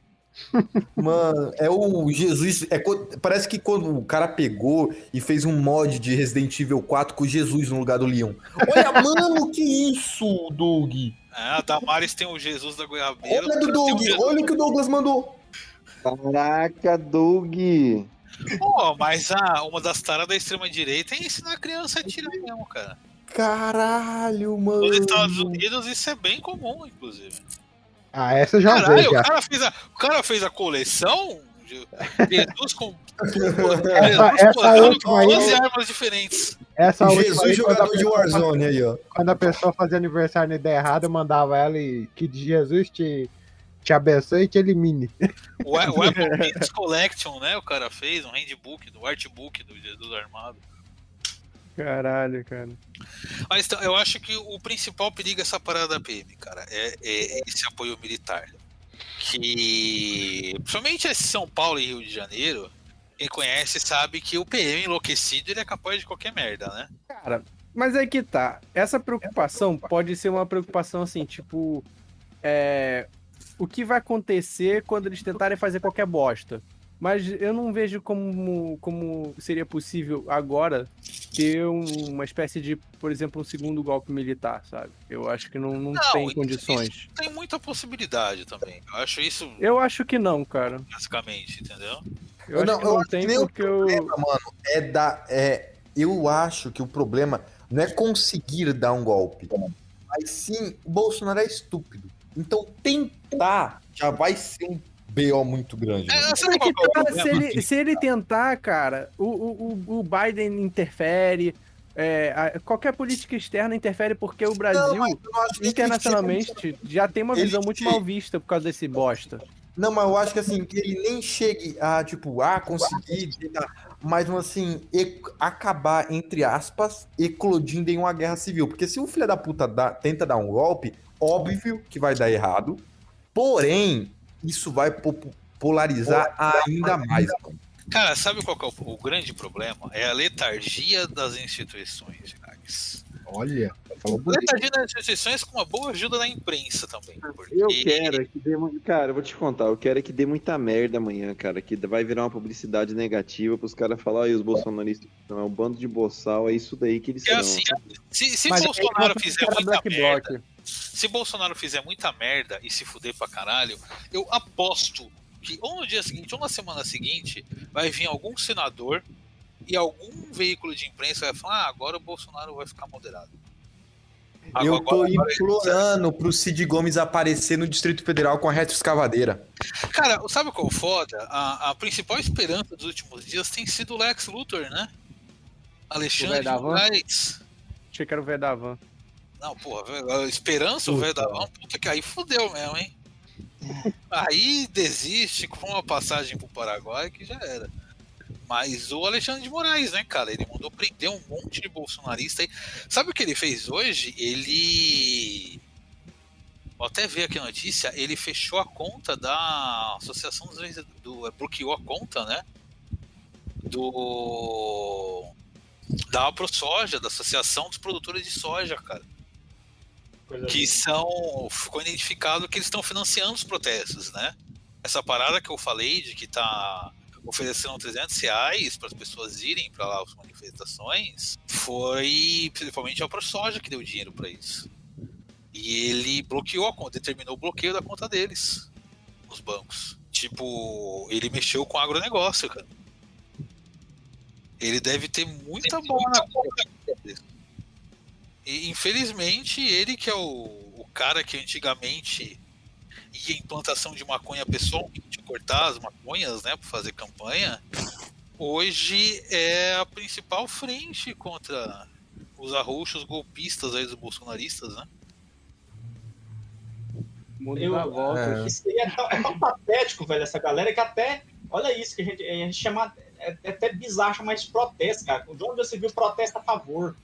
Mano, é o Jesus. É, parece que quando o cara pegou e fez um mod de Resident Evil 4 com Jesus no lugar do Leon. Olha, mano, que isso, Doug? É, a Damares tem o Jesus da Goiabeira. Olha do Doug, olha o que o Douglas mandou. Caraca, Doug. Pô, mas a, uma das taras da extrema-direita é ensinar a criança a tirar mesmo, cara. Caralho, mano. Nos Estados Unidos isso é bem comum, inclusive. Ah, essa eu já Caralho, vejo. o já. cara, fez a, o cara fez a coleção de Jesus com, Essa- Jesus essa porrando última com aí- 12 armas diferentes. Essa última Jesus aí, jogador de Warzone aí, ó. Quando a pessoa fazia aniversário na ideia errada, eu mandava ela e que Jesus te, te abençoe e te elimine. O, o Apple Kids Collection, né? O cara fez um handbook, do artbook do Jesus Armado. Caralho, cara. Mas então, eu acho que o principal perigo dessa parada da PM, cara, é, é esse apoio militar. Que, principalmente esse São Paulo e Rio de Janeiro, quem conhece sabe que o PM enlouquecido ele é capaz de qualquer merda, né? Cara, mas aí que tá. Essa preocupação pode ser uma preocupação assim, tipo. É, o que vai acontecer quando eles tentarem fazer qualquer bosta? Mas eu não vejo como, como seria possível agora ter um- uma espécie de, por exemplo, um segundo golpe militar, sabe? Eu acho que não, não, Não, tem isso- condições. Tem muita possibilidade também. Eu acho isso Eu acho que não, cara. basicamente, entendeu? Eu, acho que não tem nem o porque eu. problema, mano, é da. É, eu acho que o problema não é conseguir dar um golpe, mas sim o Bolsonaro é estúpido. Então tentar já vai ser um BO muito grande. mano. É, é problema? se, ele, se ele tentar, cara, o, o, o- Biden interfere, é, a- qualquer política externa interfere porque o Brasil, não internacionalmente, já tem uma ele visão muito mal vista por causa desse bosta. Não, mas eu acho que assim, que ele nem chegue a, tipo, ah, conseguir, mas assim, e- acabar, entre aspas, eclodindo em uma guerra civil. Porque se o filho da puta dá- tenta dar um golpe, óbvio que vai dar errado, porém, isso vai po- polarizar ainda mais, mano. Cara, sabe qual que é o, o grande problema? É a letargia das instituições, Jags. Olha, falou. Letargia das instituições com uma boa ajuda da imprensa também. Porque... Eu quero é que dê. Cara, eu vou te contar, eu quero é que dê muita merda amanhã, cara. Que vai virar uma publicidade negativa pros caras falar, aí os bolsonaristas não, é um bando de boçal, é isso daí que eles são. assim, se, se aí Bolsonaro não fizer muita Black merda, Bloc. se Bolsonaro fizer muita merda e se fuder pra caralho, eu aposto que ou no dia seguinte ou na semana seguinte vai vir algum senador e algum veículo de imprensa vai falar, ah, agora o Bolsonaro vai ficar moderado. Eu tô Agora- agora- implorando pro Cid Gomes aparecer no Distrito Federal com a retroescavadeira. Cara, sabe qual é o foda? A, a principal esperança dos últimos dias tem sido o Lex Luthor, né? Alexandre? Moraes. Achei que era o velho da van. Não, porra, esperança, o velho da van, puta que aí fudeu mesmo, hein? Aí desiste com uma passagem pro Paraguai que já era. Mas o Alexandre de Moraes, né, cara? Ele mandou prender um monte de bolsonarista aí. Sabe o que ele fez hoje? Ele. Vou até ver aqui a notícia. Ele fechou a conta da Associação dos do. é, Bloqueou a conta, né? Do. Da ProSoja, da Associação dos Produtores de Soja, cara que são ficou identificado que eles estão financiando os protestos, né? Essa parada que eu falei de que tá oferecendo 300 reais para as pessoas irem para lá as manifestações foi principalmente a ProSoja que deu dinheiro para isso. E ele bloqueou determinou o bloqueio da conta deles nos bancos. Tipo, ele mexeu com o agronegócio, cara. Ele deve ter muita bola na conta. E infelizmente ele que é o, o cara que antigamente ia em plantação de maconha pessoalmente cortar as maconhas, né, para fazer campanha, hoje é a principal frente contra os arroxos golpistas aí dos bolsonaristas, né? Mundo Eu- dá voltas. Isso aí é tão, é tão patético, velho, essa galera, que até. Olha isso que a gente, a gente chama. É, é até bizarro chamar isso de protesto, cara. De onde você viu protesto a favor?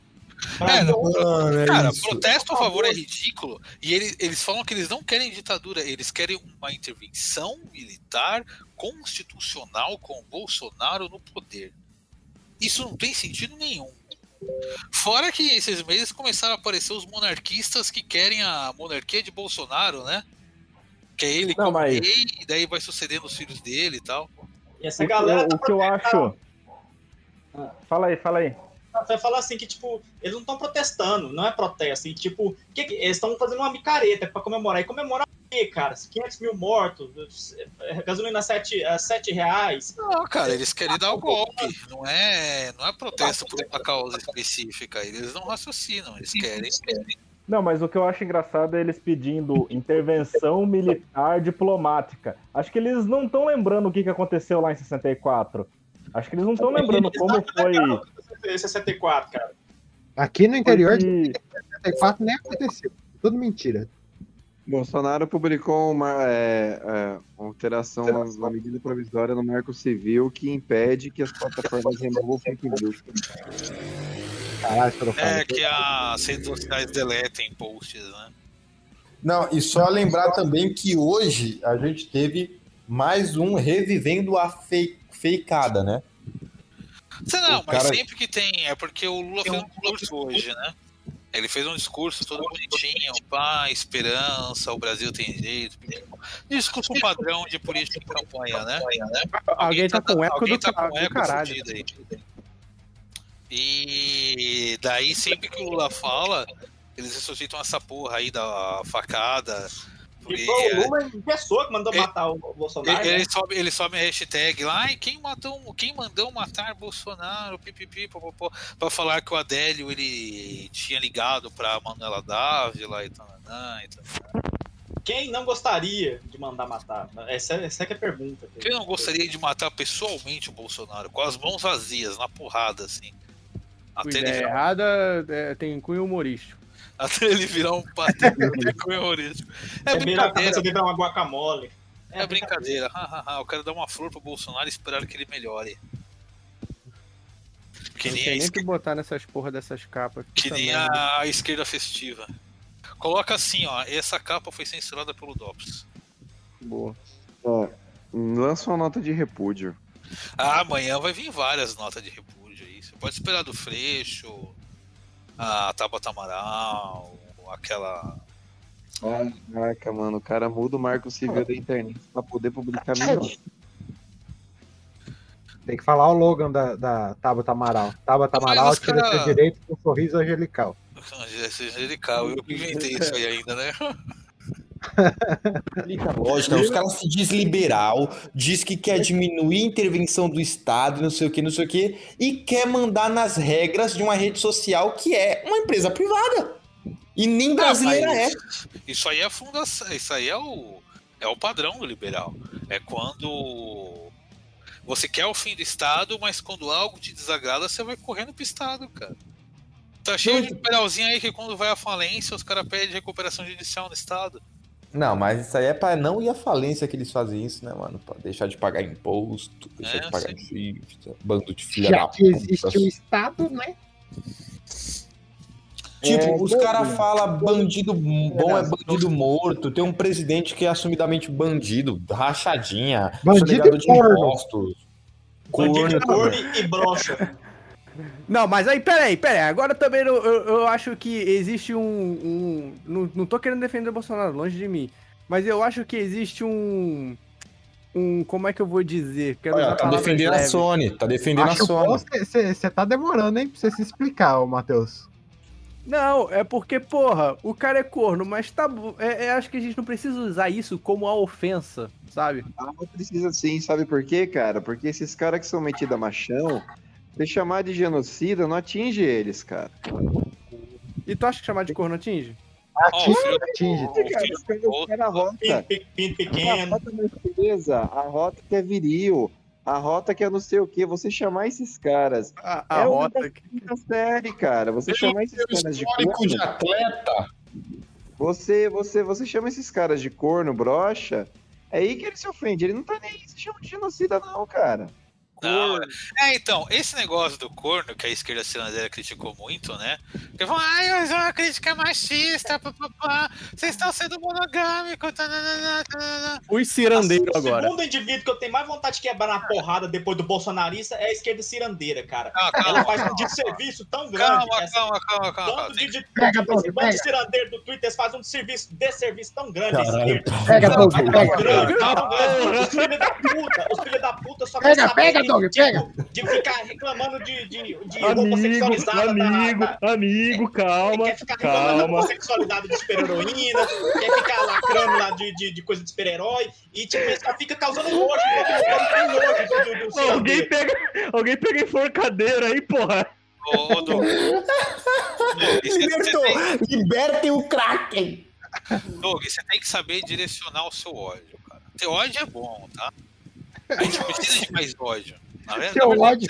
É, não, Mano, é Cara, isso. protesto a favor é ridículo. E eles, eles falam que eles não querem ditadura, eles querem uma intervenção militar constitucional com o Bolsonaro no poder. Isso não tem sentido nenhum. Fora que esses meses começaram a aparecer os monarquistas que querem a monarquia de Bolsonaro, né? Que é ele Não, como mas- rei, e daí vai sucedendo os filhos dele e tal. E essa O, galera o- tá o que eu acho. Fala aí, fala aí. Vai falar assim que, tipo, eles não estão protestando, não é protesto. E, tipo, que que- eles estão fazendo uma micareta pra comemorar. E comemorar o quê, cara? 500 mil mortos, eh, gasolina a 7, a 7 reais. Não, cara, eles querem dar o golpe. Não é, não é protesto por uma causa específica. Eles não raciocinam, eles querem. Não, mas o que eu acho engraçado é eles pedindo intervenção militar diplomática. Acho que eles não estão lembrando o que, que aconteceu lá em 64. Acho que eles não estão lembrando como foi. Esse 64, cara. Aqui no interior de 74 nem aconteceu. Tudo mentira. Bolsonaro publicou uma, é, é, uma alteração na, medida provisória no Marco Civil que impede que as plataformas removam fake news. Caralho, Sorocaba. É que as redes sociais deletem posts, né? Não, e só lembrar também que hoje a gente teve mais um revivendo a fake, fakeada, né? Sei não, O mas cara- sempre que tem. É porque o Lula fez um discurso hoje, né? Ele fez um discurso todo bonitinho, pá, esperança, o Brasil tem jeito. Discurso padrão de política de campanha, né? Alguém tá com eco alguém do tá com eco caralho. aí. E daí, sempre que o Lula fala, eles ressuscitam essa porra aí da facada. E foi o Lula em pessoa que mandou É- matar o Bolsonaro. Ele, né? ele sobe, ele sobe a hashtag lá, e quem, matou, quem mandou matar Bolsonaro, pipipi, popopó, pra falar que o Adélio ele tinha ligado pra Manuela Dávila e tal. E tal. Quem não gostaria de mandar matar? Essa, essa é que é a pergunta. Quem não gostaria de matar pessoalmente o Bolsonaro, com as mãos vazias, na porrada, assim? Até ele, virar, errada é, tem cunho humorístico. Até ele virar um patético humorístico. É É brincadeira, dar uma guacamole. é brincadeira. Eu quero dar uma flor pro Bolsonaro e esperar que ele melhore. Que não nem, tem nem esquerda- que botar nessas porra dessas capas. que nem merda. a esquerda festiva. Coloca assim, ó. Essa capa foi censurada pelo DOPS. Boa. Ó, lança uma nota de repúdio. Ah, amanhã vai vir várias notas de repúdio aí. Você pode esperar do Freixo, a Tabata Amaral, aquela. Caraca, mano, o cara muda o Marco Civil da internet pra poder publicar minha Tem que falar o Logan da, da Tabata Amaral. Tabata Amaral tira cara- seu direito com um sorriso angelical. Angelical, eu que inventei isso aí ainda, né? Lógico, os caras se diz liberal, diz que quer diminuir a intervenção do Estado, não sei o que, não sei o que, e quer mandar nas regras de uma rede social que é uma empresa privada. E nem brasileira Ah, é. Isso aí é a fundação, isso aí é o, é o padrão do liberal. É quando você quer o fim do Estado, mas quando algo te desagrada, você vai correndo pro Estado, cara. Tá cheio de liberalzinho aí que quando vai à falência, os caras pedem recuperação judicial no Estado. Não, mas isso aí é pra não ir à falência que eles fazem isso, né, mano? Pra deixar de pagar imposto, deixar É, de pagar imposto, bando de filha Já da que puta. existe o Estado, né? Tipo, É, os caras falam bandido bom é bandido morto. Tem um presidente que é assumidamente bandido, rachadinha, Bandido de corno. impostos. Bandido, Corno. corno e brocha. Não, mas aí, peraí, peraí. Agora também eu, eu, eu acho que existe um. um não, não tô querendo defender o Bolsonaro, longe de mim. Mas eu acho que existe um. Um. Como é que eu vou dizer? Quero Olha, tá palavras defendendo a. Sony, tá defendendo a Acho bom Sony. você tá demorando, hein, pra você se explicar, ô Matheus. Não, é porque, porra, o cara é corno, mas tá. É, é, acho que a gente não precisa usar isso como a ofensa, sabe? Ah, não precisa sim, sabe por quê, cara? Porque esses caras que são metidos a machão, se chamar de genocida, não atinge eles, cara. E tu acha que chamar de corno atinge? Atinge, filho- atinge. o Cara, rota. A rota não é beleza, a rota que é viril, a rota que é não sei o que. Você chamar esses caras. A, a é rota da que. série, cara. Você chamar esses caras de Histórico corno. de atleta. Você, você, você chama esses caras de corno, brocha. É aí que ele se ofende. Ele não tá nem aí se chama de genocida, não, cara. Não, é, então, esse negócio do corno que a esquerda cirandeira criticou muito, né? Porque falou, ai, mas é uma crítica machista, papapá, vocês estão sendo monogâmicos. tananana, tananana." Fui cirandeiro O agora. segundo indivíduo que eu tenho mais vontade de quebrar na porrada depois do bolsonarista é a esquerda cirandeira, cara. Não, calma, Ela faz um desserviço tão grande. Calma, essa- calma, calma, calma. Tanto de, de, Pega, esse Doug, bando pega. de cirandeiro do Twitter fazem um serviço, desserviço tão grande. Pega, Tão Doug, grande, pega. grande. Os filhos da puta, os filhos da puta só Pega, querem saber de- pega. ficar reclamando de, de, de Amigo, homossexualizada amigo, da, da, amigo, calma, quer ficar reclamando da calma. homossexualidade de super-heroína, quer ficar lacrando lá de, de, de coisa de super-herói, e tipo, fica causando nojo, nojo do, do, do Alguém pega, alguém pega enforcadeira aí, porra. Ô. Doug, você- você tem- Libertem o Kraken! Doug, você tem que saber direcionar o seu ódio, cara. Seu ódio é bom, tá? A gente precisa de mais ódio. Na verdade, Seu na verdade,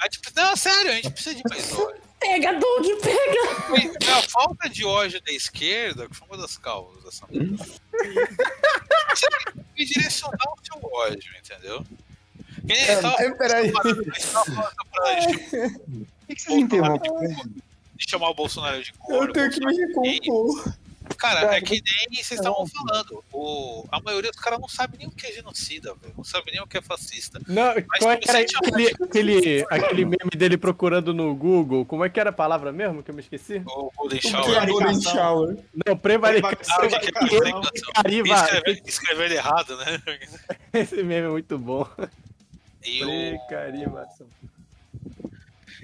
ódio pre- não, sério, a gente precisa de mais ódio. Pega, Doug, pega! Foi- A falta de ódio da esquerda que foi uma das causas dessa merda. Você tem que direcionar o seu ódio, entendeu? Que tava- É, peraí. tava falando pra gente Por que, que vocês interrompem? de chamar o Bolsonaro de corno. Eu tenho que me recompor. Cara, é que nem vocês estavam falando. O, a maioria dos caras não sabe nem o que é genocida, velho. Não sabe nem o que é fascista. Não, Mas como é se que era aquele, aquele, aquele meme dele procurando no Google? Como é que era a palavra mesmo que eu me esqueci? O Golden Shower. Golden Shower? Não, prevaricação. Errado, né? Esse meme é muito bom. E, o, Precarivação.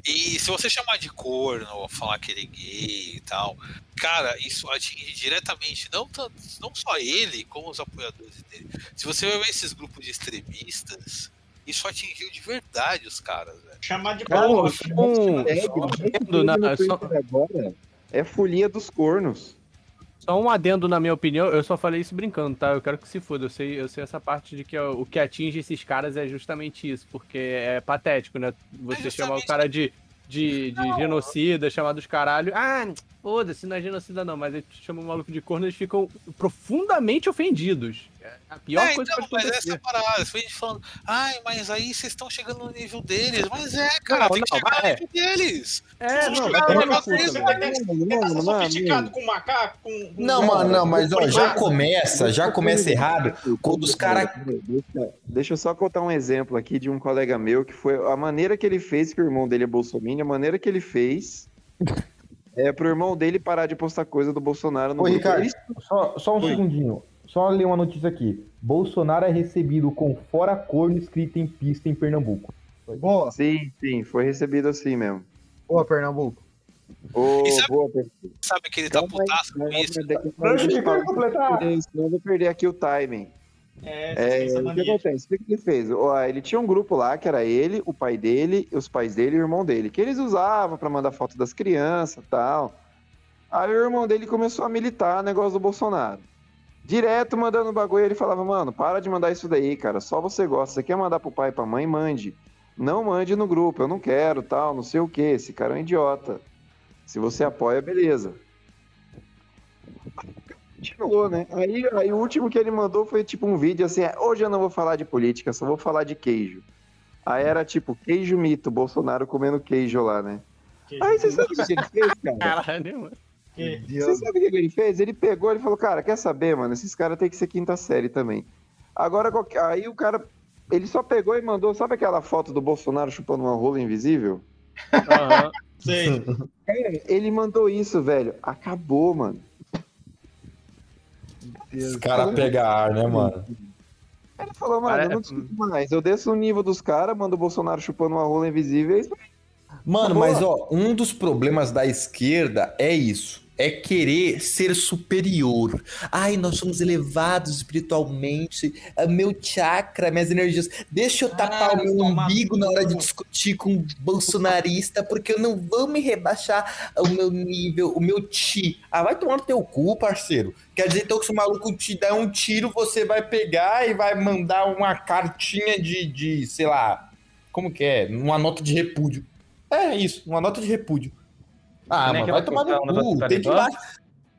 E se você chamar de corno, falar que ele é gay e tal, cara, isso atinge diretamente não, tanto, não só ele, como os apoiadores dele. Se você vai ver esses grupos de extremistas, isso atingiu de verdade os caras, velho. Chamar de corno. É, um o adendo na- só- Twitter agora é folia dos cornos. Só um adendo na minha opinião, eu só falei isso brincando, tá? Eu quero que se foda. Eu sei, eu sei essa parte de que ó, o que atinge esses caras é justamente isso, porque é patético, né? Você É chamar o justamente- cara de, de, de genocida, chamar dos caralho. Ah, foda-se, não é genocida não, mas ele chama o maluco de corno, eles ficam profundamente ofendidos. É a pior é, coisa então, que pode mas acontecer. essa parada, foi a gente falando, ai, mas aí vocês estão chegando no nível deles. Mas é, cara, Não, tem que não, chegar no nível deles. É, Se não, você vai chegar tomar no no negócio cu desse, também. vai ter que Mano, vai estar mano, sofisticado com macaco, com... com- Não, mano, não, mas ó, já com- começa, já começa errado quando os caras. Deixa, deixa eu só contar um exemplo aqui de um colega meu que foi a maneira que ele fez, que o irmão dele é Bolsonaro, a maneira que ele fez é pro irmão dele parar de postar coisa do Bolsonaro no Ô, grupo. Ricardo, Ele- só, só um Oi. segundinho. Só ler uma notícia aqui. Bolsonaro é recebido com fora corno escrito em pista em Pernambuco. Boa, Sim, sim, foi recebido assim mesmo. boa, Pernambuco. Ô, E sabe- boa, Pedro. Sabe que ele tá Calma aí, putaço com calma aí, isso. falar. completar. Senão eu vou perder aqui o timing. É, É, o que acontece? O que ele fez? Ele tinha um grupo lá que era ele, o pai dele, os pais dele e o irmão dele, que eles usavam pra mandar foto das crianças e tal. Aí o irmão dele começou a militar negócio do Bolsonaro. Direto mandando bagulho, ele falava, mano, para de mandar isso daí, cara. Só você gosta. Você quer mandar pro pai e pra mãe, mande. Não mande no grupo, eu não quero, tal, não sei o que. Esse cara é um idiota. Se você apoia, beleza. Continuou, né? Aí, aí o último que ele mandou foi tipo um vídeo assim: "É, hoje eu não vou falar de política, só vou falar de queijo. Aí era tipo queijo mito, Bolsonaro comendo queijo lá, né? Que- Aí você sabe o que ele fez, cara? Caralho, mano. que- Você sabe o que ele fez? Ele pegou e falou, cara, quer saber, mano? Esses caras têm que ser quinta série também. Agora, qualquer- aí o cara, ele só pegou e mandou, sabe aquela foto do Bolsonaro chupando uma rola invisível? Aham. Sei. Cara, ele mandou isso, velho. Acabou, mano. Os caras pegam ar, né, mano? Ele falou, mano, eu não discuto mais. Eu desço o nível dos caras, mando o Bolsonaro chupando uma rola invisível. é isso aí. Mano, Boa. mas ó, um dos problemas da esquerda é isso. É querer ser superior. Ai, nós somos elevados espiritualmente. ah, Meu chakra, minhas energias. Deixa eu tapar Ah, o meu umbigo na hora de cu. discutir com um bolsonarista, porque eu não vou me rebaixar o meu nível, o meu ti. Ah, vai tomar no teu cu, parceiro. Quer dizer, então, que se o maluco te der um tiro, você vai pegar e vai mandar uma cartinha de, de sei lá, como que é? Uma nota de repúdio. É isso, uma nota de repúdio. Ah, mano, aquela vai tomar no do cu. Tem que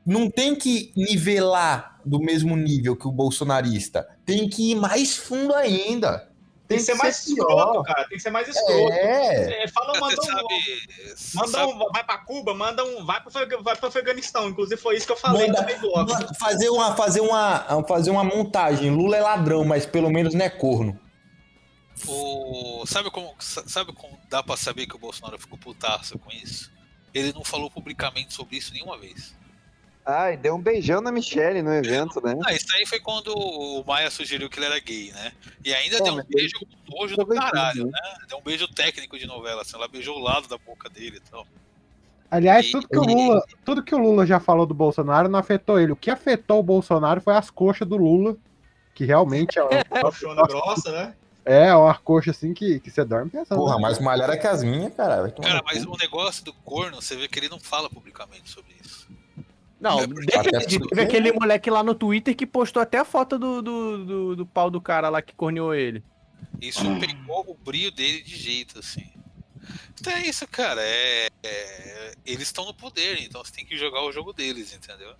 Não tem que nivelar do mesmo nível que o bolsonarista. Tem que ir mais fundo ainda. Tem que ser mais escroto, cara. Tem que ser mais escroto. É. É, fala, manda um, sabe, manda sabe- um, vai pra Cuba, manda um, vai pro, vai pro Afeganistão. Inclusive foi isso que eu falei Manda- também do fazer uma, fazer uma, fazer uma montagem. Lula é ladrão, mas pelo menos não é corno. O... Sabe, como, sabe como dá pra saber que o Bolsonaro ficou putaço com isso? Ele não falou publicamente sobre isso nenhuma vez. Ai, deu um beijão na Michelle no evento, né? Ah, isso aí foi quando o Maia sugeriu que ele era gay, né? E ainda Pô, deu um beijo nojo do caralho, né? né? Deu um beijo técnico de novela, assim, ela beijou o lado da boca dele e tal. Aliás, tudo que, o Lula, tudo que o Lula já falou do Bolsonaro não afetou ele. O que afetou o Bolsonaro foi as coxas do Lula, que realmente é, Coxona grossa, né? É uma coxa assim que, que você dorme pensando. Porra, né? mais malhada que as minhas, cara. Cara, no mas o negócio do corno, você vê que ele não fala publicamente sobre isso. Não, É teve aquele moleque lá no Twitter que postou até a foto do, do, do, do pau do cara lá que corneou ele. Isso pegou o brilho dele de jeito, assim. Então é isso, cara. É, é- eles estão no poder, então você tem que jogar o jogo deles, entendeu?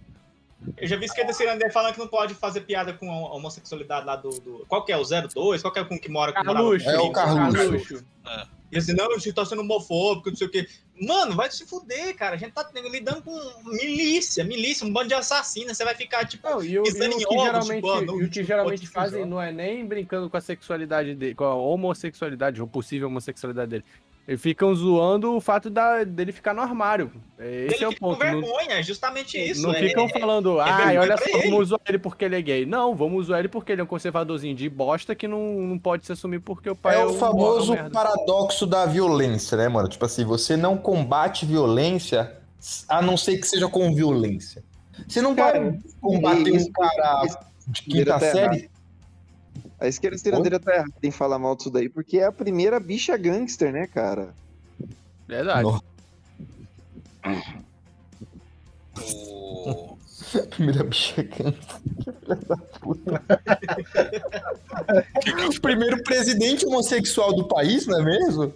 Eu já vi esquerda cirandê falando que não pode fazer piada com a homossexualidade lá do. do... Qual que é? O 02? Qual que é com que mora com Carluxo. É o Carluxo. Carluxo. E assim, não, você tá sendo homofóbico, não sei o quê. Mano, vai se fuder, cara. A gente tá lidando com milícia, milícia, um bando de assassinos. Você vai ficar, tipo, Não, e o, e o pisando em que ovos, geralmente, tipo, ah, não, e o que geralmente fazem não é nem brincando com a sexualidade dele, com a homossexualidade, ou possível homossexualidade dele. Eles ficam zoando o fato da, dele ficar no armário. Esse Ele é o fica com ponto. Não, vergonha, é justamente isso. não é- ficam é- falando, ai, vergonha olha só, ele." vamos zoar ele porque ele é gay. Não, vamos zoar ele porque ele é um conservadorzinho de bosta que não, não pode se assumir porque o pai É é, o um- famoso é um paradoxo da violência, né, mano? Tipo assim, você não combate violência a não ser que seja com violência. Você não Cara, vai combater um cara de quinta Tá série. A esquerda cirandeira tá errada em falar mal disso daí, porque é a primeira bicha gangster, né, cara? Verdade. Não. O... Primeira bicha gangster. Que filha da puta. o primeiro presidente homossexual do país, não é mesmo?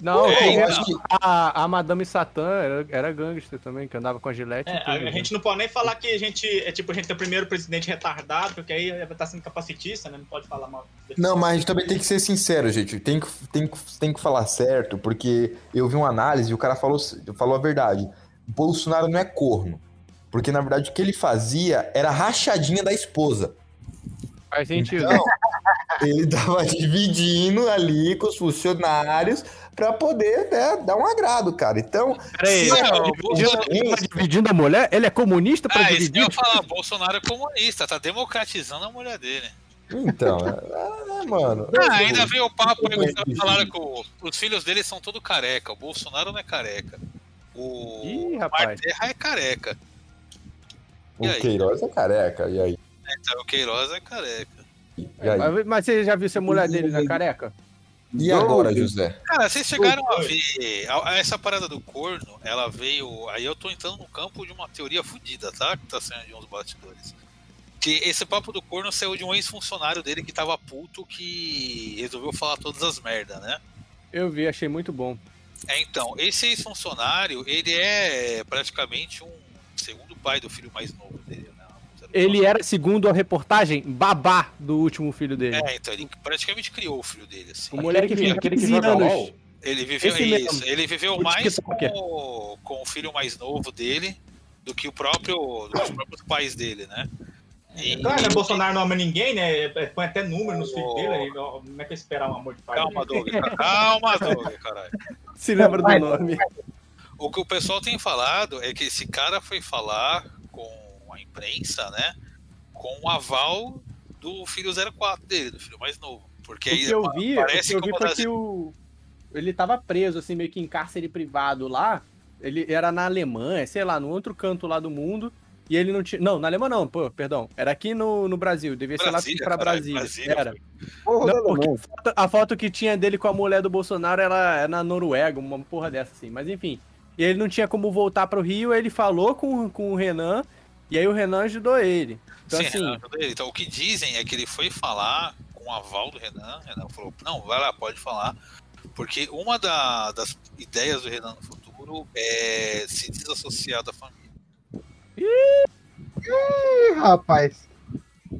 Não, É, tem acho que- a, a Madame Satã era, era gangster também, que andava com a gilete. É, tudo, a, né? a gente não pode nem falar que a gente é tipo a gente é o primeiro presidente retardado, porque aí vai estar sendo capacitista, né? Não pode falar mal. Não, mas a gente também tem que ser sincero, gente. Tem que, tem que, tem que falar certo, porque eu vi uma análise e o cara falou, falou a verdade. Bolsonaro não é corno. Porque, na verdade, o que ele fazia era rachadinha da esposa. Faz sentido. Então, ele tava dividindo ali com os funcionários pra poder né, dar um agrado, cara. Então, Peraí, é tá Não, dividindo, ele tá dividindo a mulher? Ele é comunista pra Ah, isso que eu dividir? ia falar, Bolsonaro é comunista, tá democratizando a mulher dele. então, é, é, mano. Ah, ainda veio o papo aí que falaram que o- os filhos dele são todos careca. O Bolsonaro não é careca. O Ih, rapaz. Terra é careca. O E aí? Queiroz é careca. E aí? O Queiroz é careca. E, aí? Mas, mas você já viu se a mulher dele na careca? E agora, José? Cara, vocês chegaram a ver. Essa parada do corno, ela veio. Aí eu tô entrando no campo de uma teoria fodida, tá? Que tá saindo de uns bastidores. Que esse papo do corno saiu de um ex-funcionário dele que tava puto que resolveu falar todas as merdas, né? Eu vi, achei muito bom. É, então, esse ex-funcionário, ele é praticamente um segundo pai do filho mais novo dele? Ele era, segundo a reportagem, babá do último filho dele. É, então, ele praticamente criou o filho dele, assim. O moleque Aquele que- tinha aquele que 15 joga anos. LOL? Ele viveu Esse isso, mesmo. ele viveu O mais TikToker. com, com o filho mais novo dele do que o próprio, os próprios pais dele, né? E- Claro, né? Bolsonaro não ama ninguém, né? É, Põe até número nos filhos dele. aí, Como é que eu esperar um amor de pai? Calma, Doug, calma, Doug, caralho. Se lembra do nome. O que o pessoal tem falado é que esse cara foi falar com a imprensa, né? Com o aval do filho 04 dele, do filho mais novo. Porque O aí eu vi, o parece que eu vi foi que o... ele tava preso, assim, meio que em cárcere privado lá. Ele era na Alemanha, sei lá, no outro canto lá do mundo. E ele não tinha. Não, na Alemanha não, pô, perdão. Era aqui no, no Brasil. Devia ser lá pra Brasília. Brasília, Era. Porra, Não, porque a foto, a foto que tinha dele com a mulher do Bolsonaro era é na Noruega, uma porra dessa, assim. Mas enfim. E ele não tinha como voltar pro Rio, ele falou com, com o Renan, e aí o Renan ajudou ele. Então, Sim, assim, Renan ajudou ele. Então, o que dizem é que ele foi falar com o aval do Renan. Renan falou: não, vai lá, pode falar. Porque uma da- das ideias do Renan no futuro é se desassociar da família. Ih, rapaz.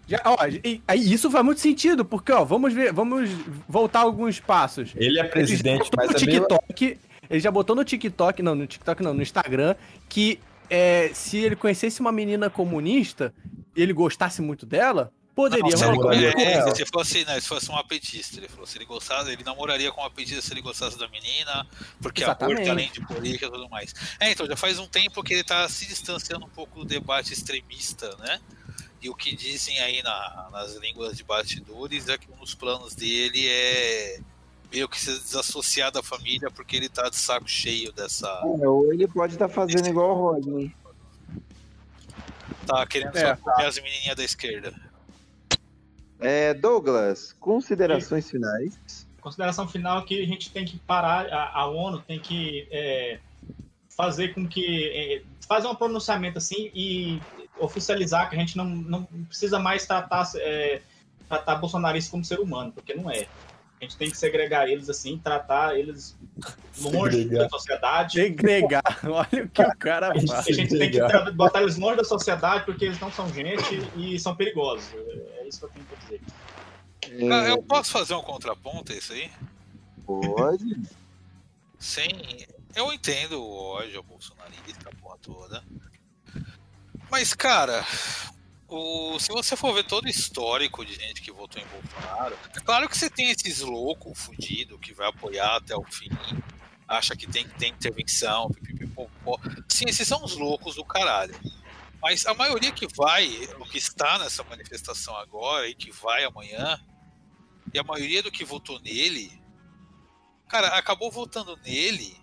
Já, ó, e- isso faz muito sentido, porque, ó, vamos ver, vamos voltar alguns passos. Ele é presidente, Ele já botou mas no é meio- TikTok, ele já botou no TikTok, não, no TikTok não, no Instagram, que é, se ele conhecesse uma menina comunista e ele gostasse muito dela, poderia Não, se, ele, é, se fosse, né, se fosse uma petista, ele falou, se ele gostasse, ele namoraria com uma petista se ele gostasse da menina, porque Exatamente. aborto além de política e tudo mais. É, então já faz um tempo que ele tá se distanciando um pouco do debate extremista, né? E o que dizem aí na- nas línguas de bastidores é que um dos planos dele é meio que se desassociar da família porque ele tá de saco cheio dessa. É, ou ele pode estar fazendo igual o Rodney. tá querendo É. só comer as menininhas da esquerda. É, Douglas, considerações finais. Consideração final é que a gente tem que parar, a, a ONU tem que é, fazer com que. É, fazer um pronunciamento assim e oficializar que a gente não, não precisa mais tratar, é, tratar bolsonaristas como ser humano, porque não é. A gente tem que segregar eles assim, tratar eles longe Segregar. da sociedade. Segregar. Olha o que o cara faz. A gente tem que botar eles longe da sociedade porque eles não são gente e são perigosos. É isso que eu tenho pra dizer. Eu posso fazer um contraponto a isso aí? Pode. Sim, eu entendo o ódio ao bolsonarista, a porra toda. Mas, cara, o, se você for ver todo o histórico de gente que votou em Bolsonaro, é claro que você tem esses loucos fudidos que vai apoiar até o fim, acha que tem ter intervenção, pipipipopó. Sim, esses são os loucos do caralho. Mas a maioria que vai, o que está nessa manifestação agora e que vai amanhã, e a maioria do que votou nele, cara, acabou votando nele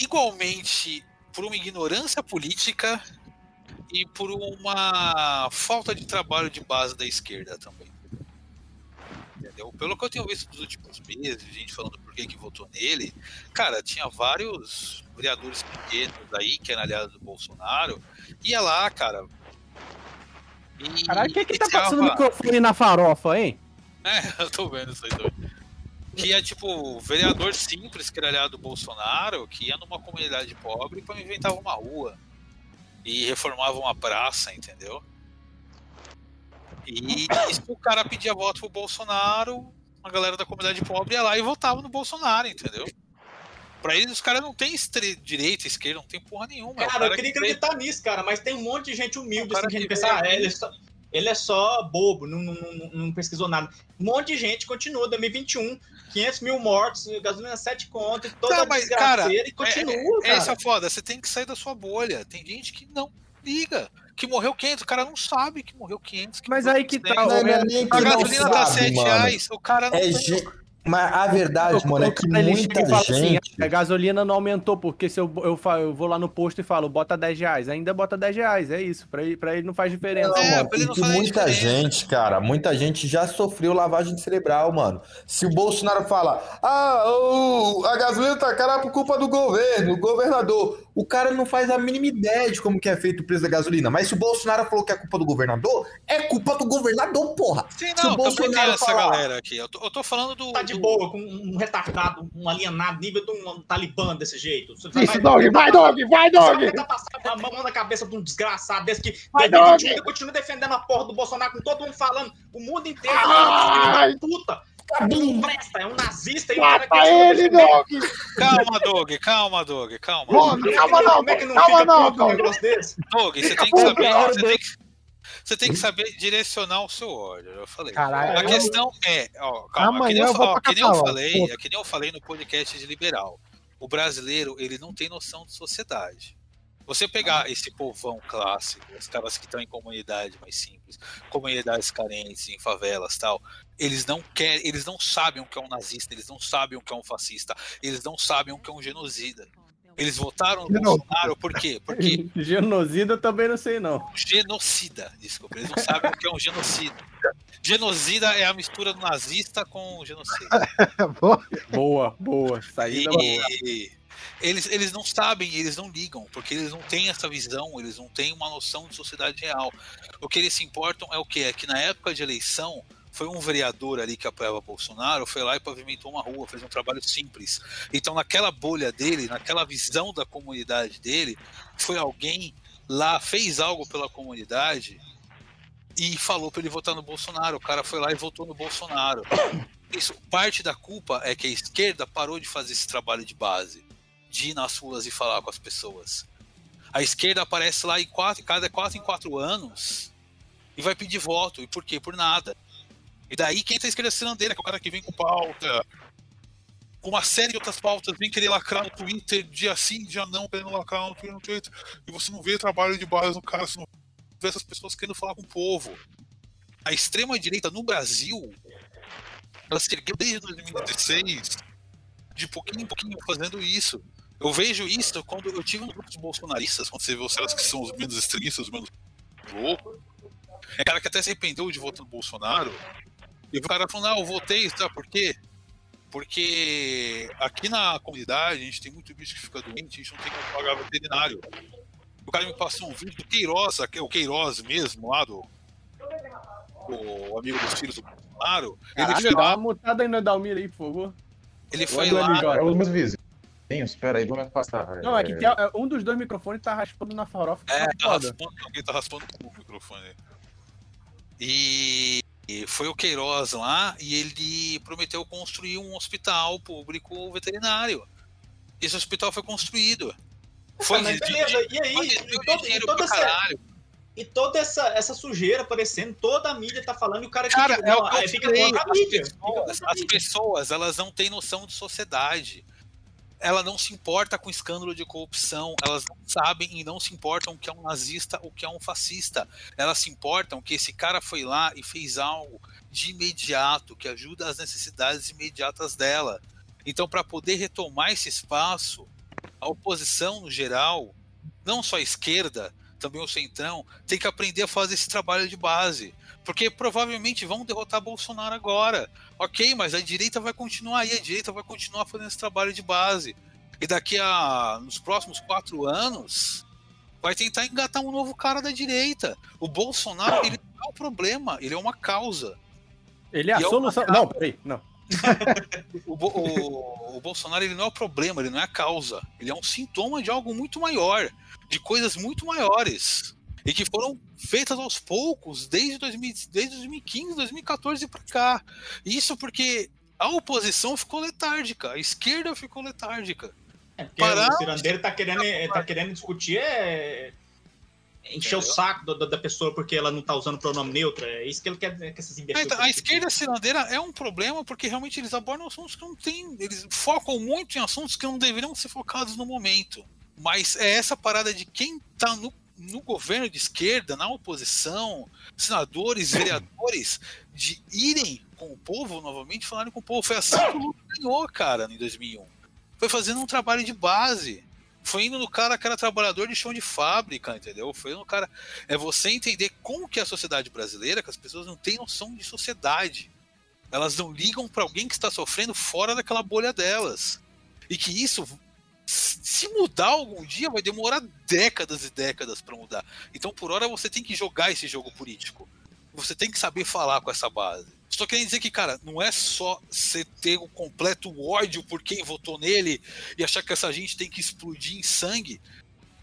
igualmente por uma ignorância política e por uma falta de trabalho de base da esquerda também. Entendeu? Pelo que eu tenho visto nos últimos meses, gente falando por que, que votou nele, cara, tinha vários vereadores pequenos aí, que eram aliados do Bolsonaro, ia lá, cara. E Caralho, quem que tá passando o microfone na farofa, hein? é, eu tô vendo isso aí também. Que é tipo, vereador simples, que era aliado do Bolsonaro, que ia numa comunidade pobre e inventava uma rua. E reformava uma praça, entendeu? E, e se o cara pedia voto pro Bolsonaro, a galera da comunidade pobre ia lá e votava no Bolsonaro, entendeu? Pra eles, os caras não tem estre... direita, esquerda, não tem porra nenhuma. é o Cara, eu cara queria que acreditar nisso, cara, mas tem um monte de gente humilde, cara assim, que a gente pensa, ah, é só, ele é só bobo, não, não, não, não pesquisou nada. Um monte de gente continua, 2021, 500 mil mortos, gasolina 7 conto, e toda Tá, mas, cara, e continua, é, é, cara. essa é foda, você tem que sair da sua bolha. Tem gente que não liga. Que morreu 500, o cara não sabe que morreu 500. Que Mas morreu aí que 200. tá, Não, não é nem A gasolina tá sabe, 7 mano. reais, o cara não É ge- Mas a verdade, mano, é que muita assim, gente. a gasolina não aumentou, porque se eu, eu, eu vou lá no posto e falo, bota 10 reais, ainda bota 10 reais, é isso, pra ele, pra ele não faz diferença. Não, É, mano, ele não fazer muita diferença. gente, cara, muita gente já sofreu lavagem cerebral, mano. Se o Bolsonaro fala, ah, o- a gasolina tá cara por culpa do governo, o governador, o cara não faz a mínima ideia de como que é feito o preço da gasolina. Mas se o Bolsonaro falou que é culpa do governador, é culpa do governador, porra. Sim, se não, o também tem Bolsonaro essa falar, galera aqui. Eu tô, eu tô falando do. Tá de do- boa, com um retardado, um alienado, nível de um talibã desse jeito. Você Isso, Dog, vai, Dog, vai, Dog! Você vai tentar passar a mão na cabeça de um desgraçado desse que Vai, 2021 Dog! continua defendendo a porra do Bolsonaro com todo mundo falando, o mundo inteiro. Da puta! Não presta, é um nazista e o Mata cara ele, Dog! Calma, Dog, calma, Dog, calma. Calma não, Como é que não calma fica não, puto com um Dog! negócio desse? Dog, você tem que saber. Você tem que, você tem que saber direcionar o seu ódio. Eu falei. Caralho, a eu- questão é, ó, calma, Amanhã que nem eu, ó, que nem eu falei, é que nem eu falei no podcast de liberal. O brasileiro, ele não tem noção de sociedade. Você pegar esse povão clássico, os caras que estão em comunidade mais simples, comunidades carentes, em favelas tal, eles não querem, eles não sabem o que é um nazista, eles não sabem o que é um fascista, eles não sabem o que é um genocida. Eles votaram no Genocida. Bolsonaro por quê? Porque Genocida eu também não sei, não. genocida, desculpa, eles não sabem o que é um genocida. Genocida é a mistura do nazista com o genocida. Boa, boa. Saída boa. E eles, eles não sabem, eles não ligam, porque eles não têm essa visão, eles não têm uma noção de sociedade real. O que eles se importam é o que? É que na época de eleição, foi um vereador ali que apoiava Bolsonaro, foi lá e pavimentou uma rua, fez um trabalho simples. Então, naquela bolha dele, naquela visão da comunidade dele, foi alguém lá, fez algo pela comunidade e falou pra ele votar no Bolsonaro. O cara foi lá e votou no Bolsonaro. Isso, parte da culpa é que a esquerda parou de fazer esse trabalho de base, de ir nas ruas e falar com as pessoas. A esquerda aparece lá em quatro, cada quatro em quatro anos e vai pedir voto. E por quê? Por nada. E daí quem tá a esquerda cirandeira, que é o cara que vem com pauta, com uma série de outras pautas, vem querer lacrar no Twitter, dia sim, dia não, querendo lacrar no Twitter, no Twitter. E você não vê trabalho de base no cara, você não vê essas pessoas querendo falar com o povo. A extrema-direita no Brasil, ela se ergueu desde 2016, de pouquinho em pouquinho fazendo isso. Eu vejo isso quando eu tive uns grupos bolsonaristas, quando você vê os caras que são os menos extremistas, os menos loucos. É cara que até se arrependeu de votar no Bolsonaro. E o cara falou, não, eu votei, sabe por quê? Porque aqui na comunidade a gente tem muito bicho que fica doente, a gente não tem como pagar veterinário. O cara me passou um vídeo do Queiroz, que é o Queiroz mesmo, lá do. O amigo dos filhos do Bolsonaro. Ele Caralho, foi dá lá, uma mutada aí no Dalmir aí, por favor. ele foi lá. MJ. É os meus vizinhos. Espera aí, vou me afastar. Não, é que tem- é, um dos dois microfones tá raspando na farofa. É, tá tá raspando, alguém tá raspando o microfone. aí. E, e foi o Queiroz lá e ele prometeu construir um hospital público veterinário. Esse hospital foi construído. Foi mas beleza, de- e aí? E todo- e toda essa-. E toda essa, essa sujeira aparecendo, toda a mídia tá falando e o cara que Cara, é que eu aí fica falei, contra a as pessoas, as pessoas, elas não têm noção de sociedade. Ela não se importa com escândalo de corrupção, elas não sabem e não se importam o que é um nazista ou o que é um fascista. Elas se importam que esse cara foi lá e fez algo de imediato, que ajuda as necessidades imediatas dela. Então, para poder retomar esse espaço, a oposição no geral, não só a esquerda, também o centrão, tem que aprender a fazer esse trabalho de base. Porque provavelmente vão derrotar Bolsonaro agora. Ok, mas a direita vai continuar aí, a direita vai continuar fazendo esse trabalho de base. E daqui a. nos próximos quatro anos, vai tentar engatar um novo cara da direita. O Bolsonaro, ele não é o problema, ele é uma causa. Ele é a E é solução. Não, peraí, não. O, o- o Bolsonaro ele não é o problema, ele não é a causa. Ele é um sintoma de algo muito maior, de coisas muito maiores. E que foram feitas aos poucos desde, 2000, desde 2015, 2014 para cá. Isso porque a oposição ficou letárgica, a esquerda ficou letárgica. Porque Parar- o cirandeiro tá querendo, tá querendo discutir é encher o saco do- do- da pessoa porque ela não tá usando pronome neutro. É isso que ele quer que essas É, imbecis então, a esquerda cirandeira é um problema porque realmente eles abordam assuntos que não tem. Eles focam muito em assuntos que não deveriam ser focados no momento. Mas é essa parada de quem tá no, no governo de esquerda, na oposição, senadores, vereadores, de irem com o povo novamente, falarem com o povo. Foi assim que o Lula ganhou, cara, em 2001. Foi fazendo um trabalho de base. Foi indo no cara que era trabalhador de chão de fábrica, entendeu? Foi no cara. É você entender como que é a sociedade brasileira, que as pessoas não têm noção de sociedade. Elas não ligam para alguém que está sofrendo fora daquela bolha delas. E que isso, se mudar algum dia, vai demorar décadas e décadas para mudar. Então, por hora, você tem que jogar esse jogo político. Você tem que saber falar com essa base. Estou querendo dizer que, cara, não é só você ter o completo ódio por quem votou nele e achar que essa gente tem que explodir em sangue.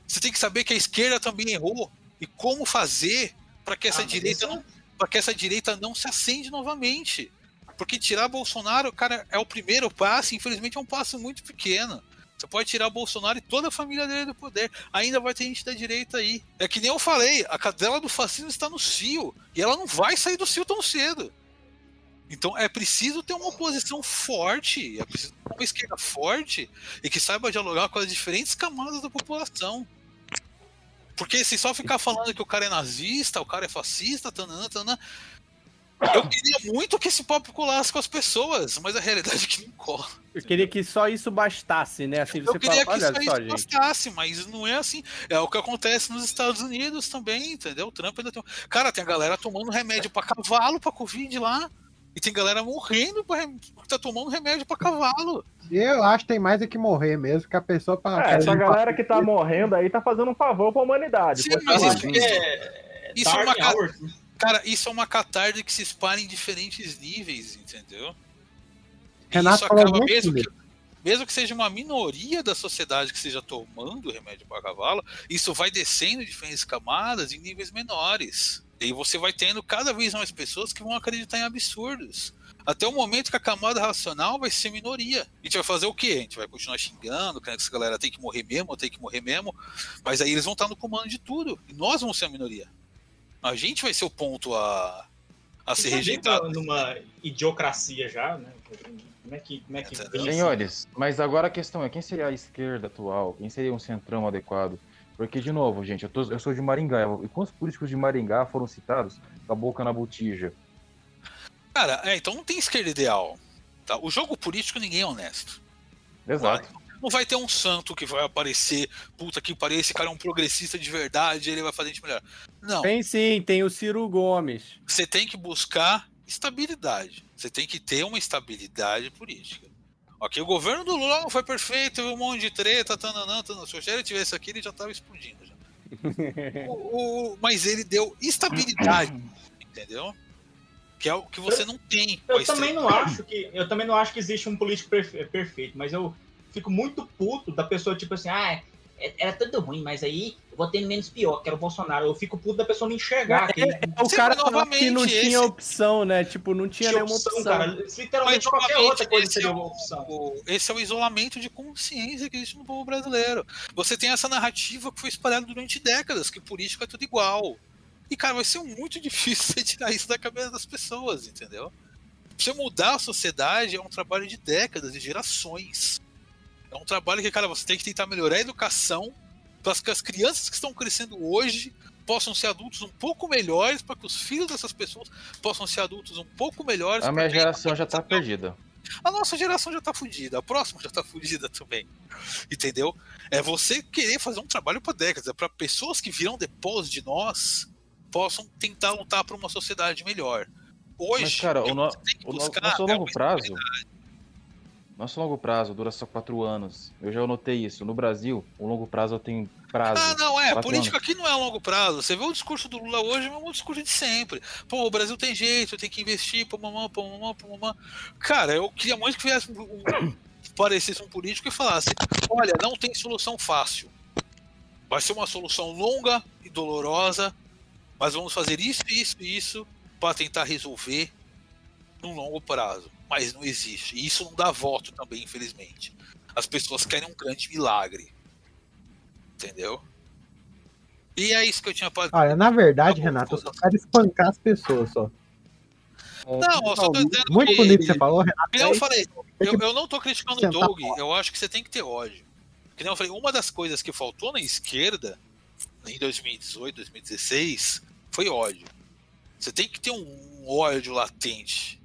Você tem que saber que a esquerda também errou e como fazer para que essa Ah, direita não, para que essa direita não se acende novamente. Porque tirar Bolsonaro, cara, é o primeiro passo, infelizmente é um passo muito pequeno. Você pode tirar Bolsonaro e toda a família dele do poder. Ainda vai ter gente da direita aí. É que nem eu falei, a cadela do fascismo está no cio. E ela não vai sair do cio tão cedo. Então é preciso ter uma oposição forte, é preciso ter uma esquerda forte e que saiba dialogar com as diferentes camadas da população. Porque se só ficar falando que o cara é nazista, o cara é fascista, tanana, tanana, eu queria muito que esse papo colasse com as pessoas, mas a realidade é que não cola. Eu queria que só isso bastasse, né? Assim, você Eu queria fala, que olha isso só, aí gente. bastasse, mas não é assim. É o que acontece nos Estados Unidos também, entendeu? O Trump ainda tem. Cara, tem a galera tomando remédio pra cavalo, pra Covid lá. E tem galera morrendo porque tá tomando remédio pra cavalo. Eu acho que tem mais é que morrer mesmo, que a pessoa pra. É, essa galera que tá morrendo aí tá fazendo um favor pra humanidade. Sim, mas isso, assim. isso, isso é uma. Cara, isso é uma catarse que se espalha em diferentes níveis, entendeu? Renato isso acaba muito mesmo que, mesmo que seja uma minoria da sociedade que esteja tomando remédio para cavalo, isso vai descendo em diferentes camadas em níveis menores. E você vai tendo cada vez mais pessoas que vão acreditar em absurdos. Até o momento que a camada racional vai ser minoria. A gente vai fazer o quê? A gente vai continuar xingando, querendo que essa galera tem que morrer mesmo, tem que morrer mesmo. Mas aí eles vão estar no comando de tudo. E nós vamos ser a minoria. A gente vai ser o ponto a, a ser rejeitado. numa idiocracia já, né? Como é que, como é que vem Senhores, mas agora a questão é quem seria a esquerda atual? Quem seria um centrão adequado? Porque, de novo, gente, eu, tô- eu sou de Maringá. E quantos políticos de Maringá foram citados com a boca na botija? Cara, é, então não tem esquerda ideal. Tá? O jogo político ninguém é honesto. Exato. Não vai ter um santo que vai aparecer, puta que pariu, esse cara é um progressista de verdade, ele vai fazer a gente melhor. Não. Tem sim, tem o Ciro Gomes. Você tem que buscar estabilidade. Você tem que ter uma estabilidade política. Ok, o governo do Lula não foi perfeito, teve um monte de treta, tananã, tananã. se o Rogério tivesse aqui, ele já tava explodindo. Já. O- o- mas ele deu estabilidade, entendeu? Que é o que você não tem. Eu também não acho que eu também não acho que existe um político perfe- perfeito, mas eu fico muito puto da pessoa tipo assim, ah, é- era tudo ruim, mas aí eu vou ter menos pior, que era o Bolsonaro. Eu fico puto da pessoa não enxergar. que É, o cara falou que não esse- tinha opção, né? Tipo, não tinha, Tinha nenhuma opção, opção. cara. Literalmente Mas, qualquer outra coisa seria é uma opção. o- Esse é o isolamento de consciência que existe no povo brasileiro. Você tem essa narrativa que foi espalhada durante décadas, que política é tudo igual. E, cara, vai ser muito difícil você tirar isso da cabeça das pessoas, entendeu? Você mudar a sociedade é um trabalho de décadas, de gerações. É um trabalho que, cara, você tem que tentar melhorar a educação para que as crianças que estão crescendo hoje possam ser adultos um pouco melhores, para que os filhos dessas pessoas possam ser adultos um pouco melhores. A minha geração já tá perdida. a nossa geração já tá fudida, a próxima já tá fudida também. Entendeu? É você querer fazer um trabalho para décadas, é para pessoas que virão depois de nós possam tentar lutar por uma sociedade melhor. Hoje, Mas, cara, o, no- o nosso longo prazo. Nosso longo prazo dura só quatro anos. Eu já notei isso. No Brasil, o longo prazo tem prazo. Ah, não, é. Política anos. aqui não é longo prazo. Você vê o discurso do Lula hoje, é um discurso de sempre. Pô, o Brasil tem jeito, tem que investir, pô, mamã, pô, mamã, pô, mamã. Cara, eu queria muito que viesse um, um, parecesse um político e falasse: olha, não tem solução fácil. Vai ser uma solução longa e dolorosa, mas vamos fazer isso, isso e isso para tentar resolver num longo prazo. Mas não existe. E isso não dá voto também, infelizmente. As pessoas querem um grande milagre. Entendeu? E é isso que eu tinha pra Olha, na verdade, Renato, eu só quero espancar as pessoas só. Não, eu só tô dizendo Muito que- bonito que você falou, Renato. Que eu é falei, tem eu, eu não tô criticando o sentar Doug, eu acho que você tem que ter ódio. Que nem eu falei, uma das coisas que faltou na esquerda em 2018, 2016 foi ódio. Você tem que ter um ódio latente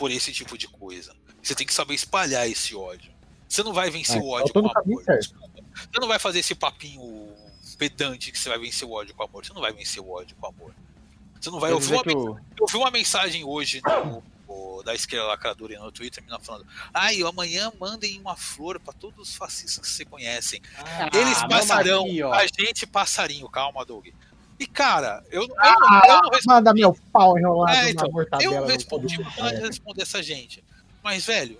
por esse tipo de coisa. Você tem que saber espalhar esse ódio. Você não vai vencer É, o ódio eu com amor. Você não vai fazer esse papinho pedante que você vai vencer o ódio com amor. Você não vai vencer o ódio com amor. Você não vai ouvir dizer uma o- eu vi uma mensagem hoje no- no- da esquerda lacradora no Twitter, menina falando: Ai, amanhã mandem uma flor pra todos os fascistas que você conhecem. Ah, Eles passarão, aqui, a gente passarinho. Calma, Doug. E cara, eu, Ah, eu não respondi. manda meu pau enrolado É, na então, mortadela. eu respondi eu não responder essa gente. Mas, velho,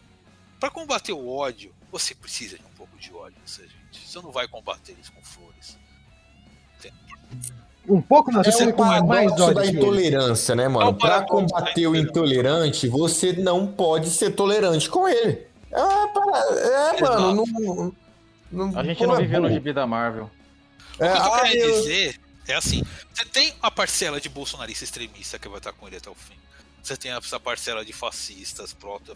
pra combater o ódio, você precisa de um pouco de ódio nessa gente. Você não vai combater isso com flores. Um pouco na É você um com mais ódio. da intolerância, né, É mano? um Pra paradoxo da combater o intolerante, você não pode ser tolerante com ele. É, para- é mano, não, não- A gente não é viveu no gibi da Marvel. O que eu tô ah, querendo eu- dizer é assim: você tem a parcela de bolsonarista extremista que vai estar com ele até o fim. Você tem essa parcela de fascistas, proto,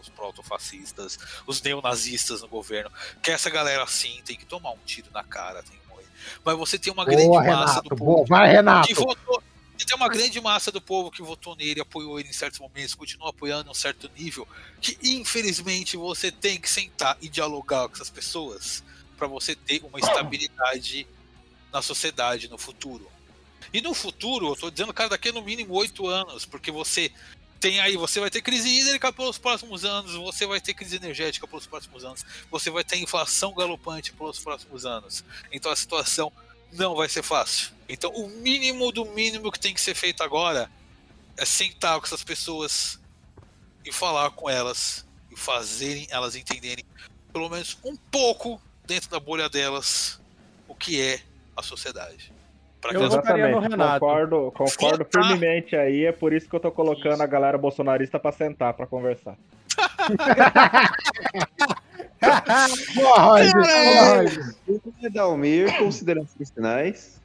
os proto-fascistas, os neonazistas no governo, que essa galera assim tem que tomar um tiro na cara, tem que morrer. Mas você tem uma grande Boa, massa Renato. do Boa. povo Vai, Renato. que votou. E tem uma grande massa do povo que votou nele, apoiou ele em certos momentos, continua apoiando em um certo nível, que infelizmente você tem que sentar e dialogar com essas pessoas para você ter uma estabilidade na sociedade no futuro. E no futuro, eu tô dizendo, cara, daqui no mínimo oito anos, porque você tem aí, você vai ter crise hídrica pelos próximos anos, você vai ter crise energética pelos próximos anos, você vai ter inflação galopante pelos próximos anos. Então a situação não vai ser fácil. Então o mínimo do mínimo que tem que ser feito agora é sentar com essas pessoas e falar com elas e fazerem elas entenderem pelo menos um pouco dentro da bolha delas o que é a sociedade. Pra Eu votaria no Renato. concordo, concordo firmemente aí, é por isso que eu tô colocando a galera bolsonarista pra sentar, pra conversar. Boa, Roger. Roger. Dalmir, considerações finais.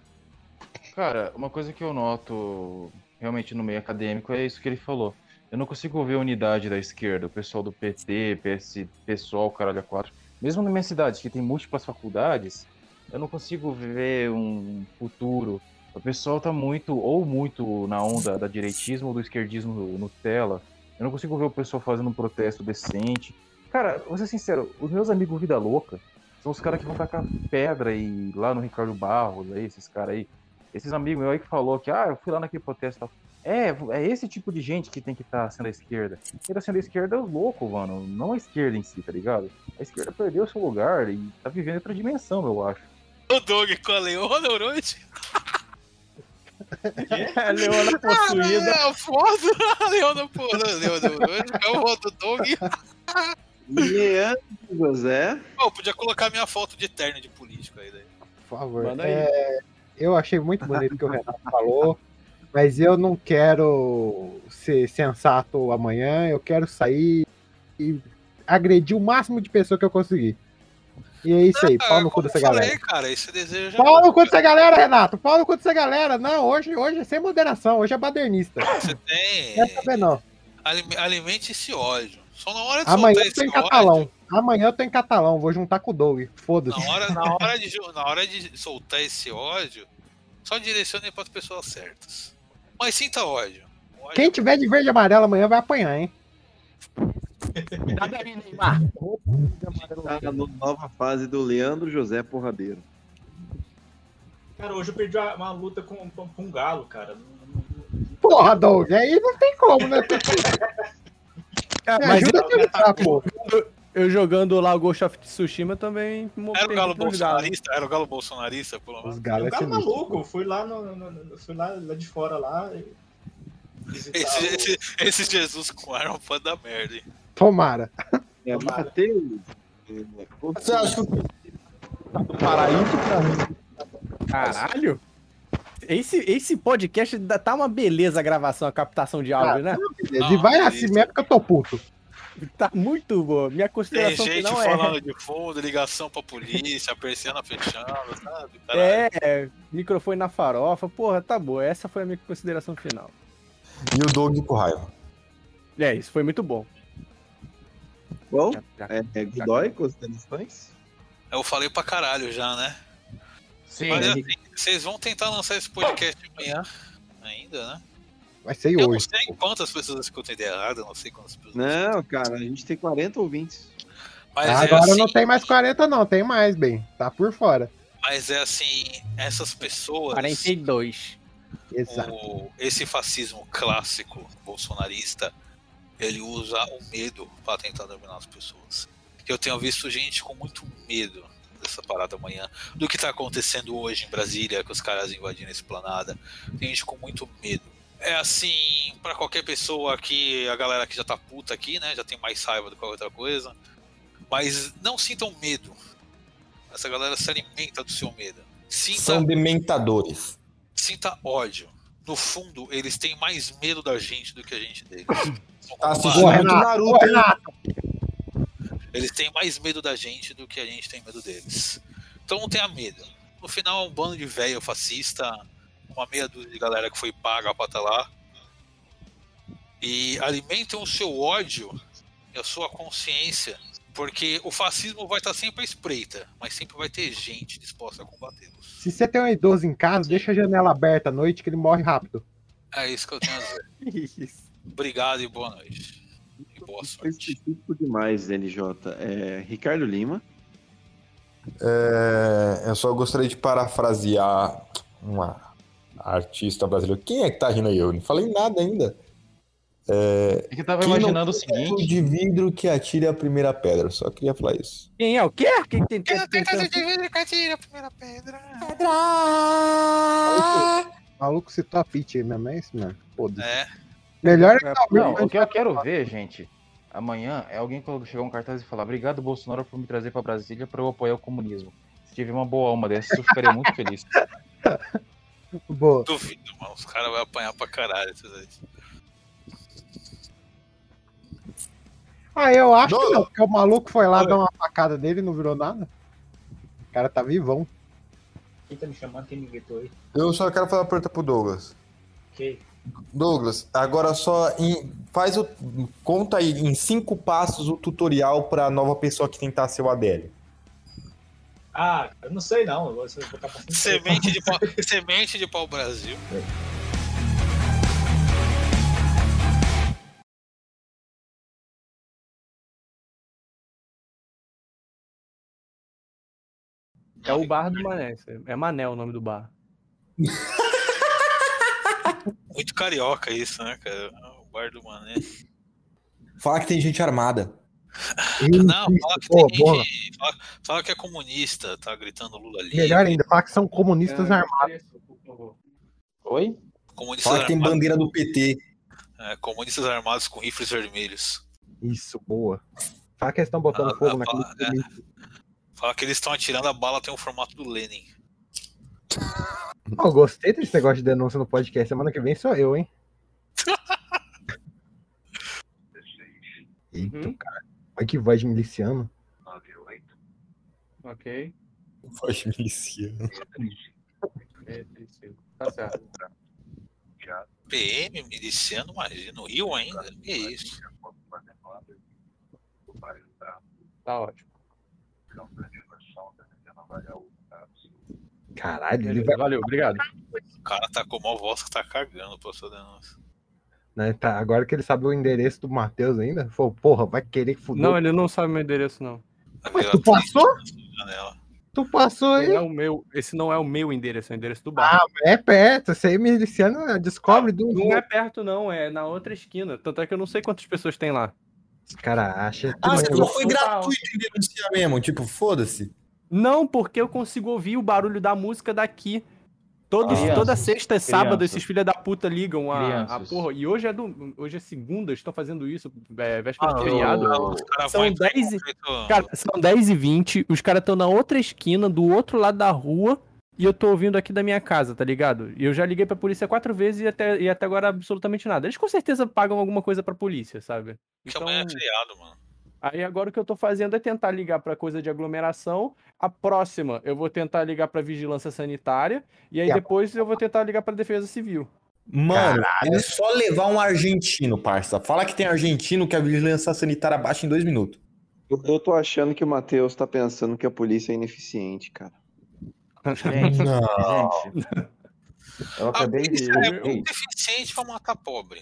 Cara, uma coisa que eu noto realmente no meio acadêmico é isso que ele falou. Eu não consigo ver a unidade da esquerda, o pessoal do PT, PS, pessoal, caralho, a quatro. Mesmo na minha cidade, que tem múltiplas faculdades, eu não consigo ver um futuro. O pessoal tá muito, ou muito na onda da direitismo ou do esquerdismo Nutella. Eu não consigo ver o pessoal fazendo um protesto decente. Cara, vou ser sincero, os meus amigos Vida Louca são os caras que vão tacar pedra e lá no Ricardo Barros, aí, esses caras aí. Esses amigos meus aí que falou que, ah, eu fui lá naquele protesto. É, é esse tipo de gente que tem que estar sendo a esquerda. Quem tá sendo a esquerda é os loucos, mano. Não a esquerda em si, tá ligado? A esquerda perdeu seu lugar e tá vivendo outra dimensão, eu acho. O Doug com a Leona Orochi. A Leona possuída. É, foda. A Leona, porra. Leona Orochi. Eu voto do Doug. Leandro José. Pô, podia colocar minha foto de terno de político aí daí. Por favor. Manda aí. É, eu achei muito bonito o que o Renato falou, mas eu não quero ser sensato amanhã. Eu quero sair e agredir o máximo de pessoa que eu conseguir. E é isso aí, pau no cu dessa falei, galera. cara, esse desejo é Pau no cu dessa galera, Renato. Pau no cu dessa galera. Não, hoje, hoje é sem moderação. Hoje é badernista. Você tem. Quer saber, não. Alime- Alimente esse ódio. Só na hora de Amanhã soltar eu tô esse em ódio. catalão. Amanhã eu tô em catalão. Vou juntar com o Doug. Foda-se. Na hora, na, hora de, na hora de soltar esse ódio, só direcione para as pessoas certas. Mas sinta ódio. Ódio Quem tiver de verde e amarelo amanhã vai apanhar, hein? Tá na nova fase do Leandro José Porradeiro. Cara, hoje eu perdi uma, luta com, com, um galo, cara. Porra, Doug, aí não tem como, né? Ah, Me mas ajuda a pensar, pô. Eu jogando lá o Ghost of Tsushima também. Era o galo bolsonarista? Era o galo bolsonarista, pelo menos. Os É galos um é galo maluco, eu fui lá, no, no- no- fui lá, lá de fora lá. e- Esse, o- esse, esse Jesus com arma pode dar merda, hein? Tomara. É, Matheus. Você acha que o paraíso pra mim? Caralho! Esse, esse podcast tá uma beleza a gravação, a captação de áudio, né? e vai assim mesmo que eu tô puto. Tá muito boa. Minha Tem consideração gente final falando é. de fundo, ligação pra polícia, a persiana fechando, sabe? Caralho. É, microfone na farofa. Porra, tá boa. Essa foi a minha consideração final. E o Doug com raiva. É, isso foi muito bom. Já- É, é Godoy, considerações? Eu falei pra caralho já, né? Sim, Mas assim, vocês vão tentar lançar esse podcast amanhã ainda, né? Vai ser Eu não hoje. sei quantas pessoas escutam ideia errada, não sei quantas pessoas. Não, cara, a gente tem 40 ouvintes. Mas Agora é assim, não tem mais 40, não. Tem mais, bem. Tá por fora. Mas é assim, essas pessoas. 42. Exato. o- esse fascismo clássico bolsonarista, ele usa o medo para tentar dominar as pessoas. Eu tenho visto gente com muito medo dessa parada amanhã, do que tá acontecendo hoje em Brasília, com os caras invadindo a esplanada. Tem gente com muito medo. É assim, para qualquer pessoa aqui, a galera que já tá puta aqui, né, já tem mais raiva do que qualquer outra coisa. Mas não sintam medo. Essa galera se alimenta do seu medo. Sinta São dementadores. sinta ódio. No fundo, eles têm mais medo da gente do que a gente deles. Tá assistindo muito Renato. Naruto? Renato. Eles têm mais medo da gente do que a gente tem medo deles. Então não tenha medo. No final é um bando de velho fascista, uma meia dúzia de galera que foi paga pra estar lá. E alimentem o seu ódio e a sua consciência, porque o fascismo vai estar sempre à espreita, mas sempre vai ter gente disposta a combatê-los. Se você tem um idoso em casa, deixa a janela aberta à noite que ele morre rápido. É isso que eu tenho a dizer. Obrigado e boa noite. E boa sorte. específico demais, LJ. É, Ricardo Lima. É, eu só gostaria de parafrasear uma artista brasileira. Quem é que tá rindo aí? Eu não falei nada ainda. É que eu tava Quem não imaginando o tem teto seguinte. de vidro que atire a primeira pedra. Só queria falar isso. Quem é o quê? Quem tem tem- tem- tem- a primeira pedra. O maluco citou a Pitch aí mesmo, é isso mesmo? Foda-se. É. Melhor é que Não, o que eu quero ver, gente, amanhã é alguém chegar um cartaz e falar: Obrigado, Bolsonaro, por me trazer pra Brasília pra eu apoiar o comunismo. Se tiver uma boa alma dessa, eu ficaria muito feliz. Boa. Duvido, mano. Os caras vão apanhar pra caralho. esses aí. Ah, eu acho que não, porque o maluco foi lá dar uma facada nele e não virou nada. O cara tá vivão. Quem tá me chamando? Quem me gritou aí? Eu só quero fazer uma pergunta pro Douglas. Ok. Douglas, agora só em- faz o. Conta aí em cinco passos o tutorial pra nova pessoa que tentar ser o Adélio. Ah, eu não sei não. Eu vou, eu vou ficar passando Semente de pau, semente de pau Brasil. É o bar do Mané. É Mané o nome do bar. Muito carioca isso, né, cara? O bar do Mané. Fala que tem gente armada. Não, fala que gente. Fala, fala que é comunista, tá gritando Lula ali. Melhor ainda, falar que são comunistas armados. Oi? Comunistas Fala que tem armados, bandeira do PT. é, comunistas armados com rifles vermelhos. Isso, boa. Fala que eles estão botando Ah, fogo ah, naquele ah, é. Fala que eles estão atirando a bala, tem o formato do Lenin. Eu gostei desse negócio de denúncia no podcast. Semana que vem sou eu, hein? Eita, Uhum. cara. Olha que voz de miliciano. Ok. Voz miliciano. Isso. Tá certo. PM, miliciano, imagina, no Rio ainda. Que isso? Tá ótimo. Caralho, ele vai. Valeu, obrigado. O cara tá com mal voz que tá cagando pra sua denúncia. Né, tá, agora que ele sabe o endereço do Matheus ainda, falou, porra, vai querer fuder. Não, ele não sabe meu endereço, não. Mas tu passou? Tu passou aí? Não é o meu, esse não é o meu endereço, é o endereço do bar. Ah, é perto. Esse aí miliciano descobre do. Não é perto, não, é na outra esquina. Tanto é que eu não sei quantas pessoas tem lá. Esse cara acha. Ah, você só foi gratuito em denunciar mesmo. Tipo, foda-se. Não, porque eu consigo ouvir o barulho da música daqui. Todos, Crianças. toda sexta e sábado Crianças. esses filha da puta ligam a, a porra. E hoje é, do, hoje é segunda, estão fazendo isso, é, véspera Ah, de feriado. Os caras São vão entrar em 10 e- Cara, são 10 e 20 os caras estão na outra esquina, do outro lado da rua, e eu tô ouvindo aqui da minha casa, tá ligado? E eu já liguei pra polícia quatro vezes e até, e até agora absolutamente nada. Eles com certeza pagam alguma coisa pra polícia, sabe? Que Então, amanhã é feriado, mano. aí agora o que eu tô fazendo é tentar ligar pra coisa de aglomeração. A próxima eu vou tentar ligar pra vigilância sanitária. E aí E a- depois eu vou tentar ligar pra defesa civil. Mano, é só levar um argentino, parça. Fala que tem argentino que a vigilância sanitária baixa em dois minutos. Eu, eu tô achando que o Matheus tá pensando que a polícia é ineficiente, cara. Gente, Não. gente. Eu acabei de. é muito eficiente pra matar pobre.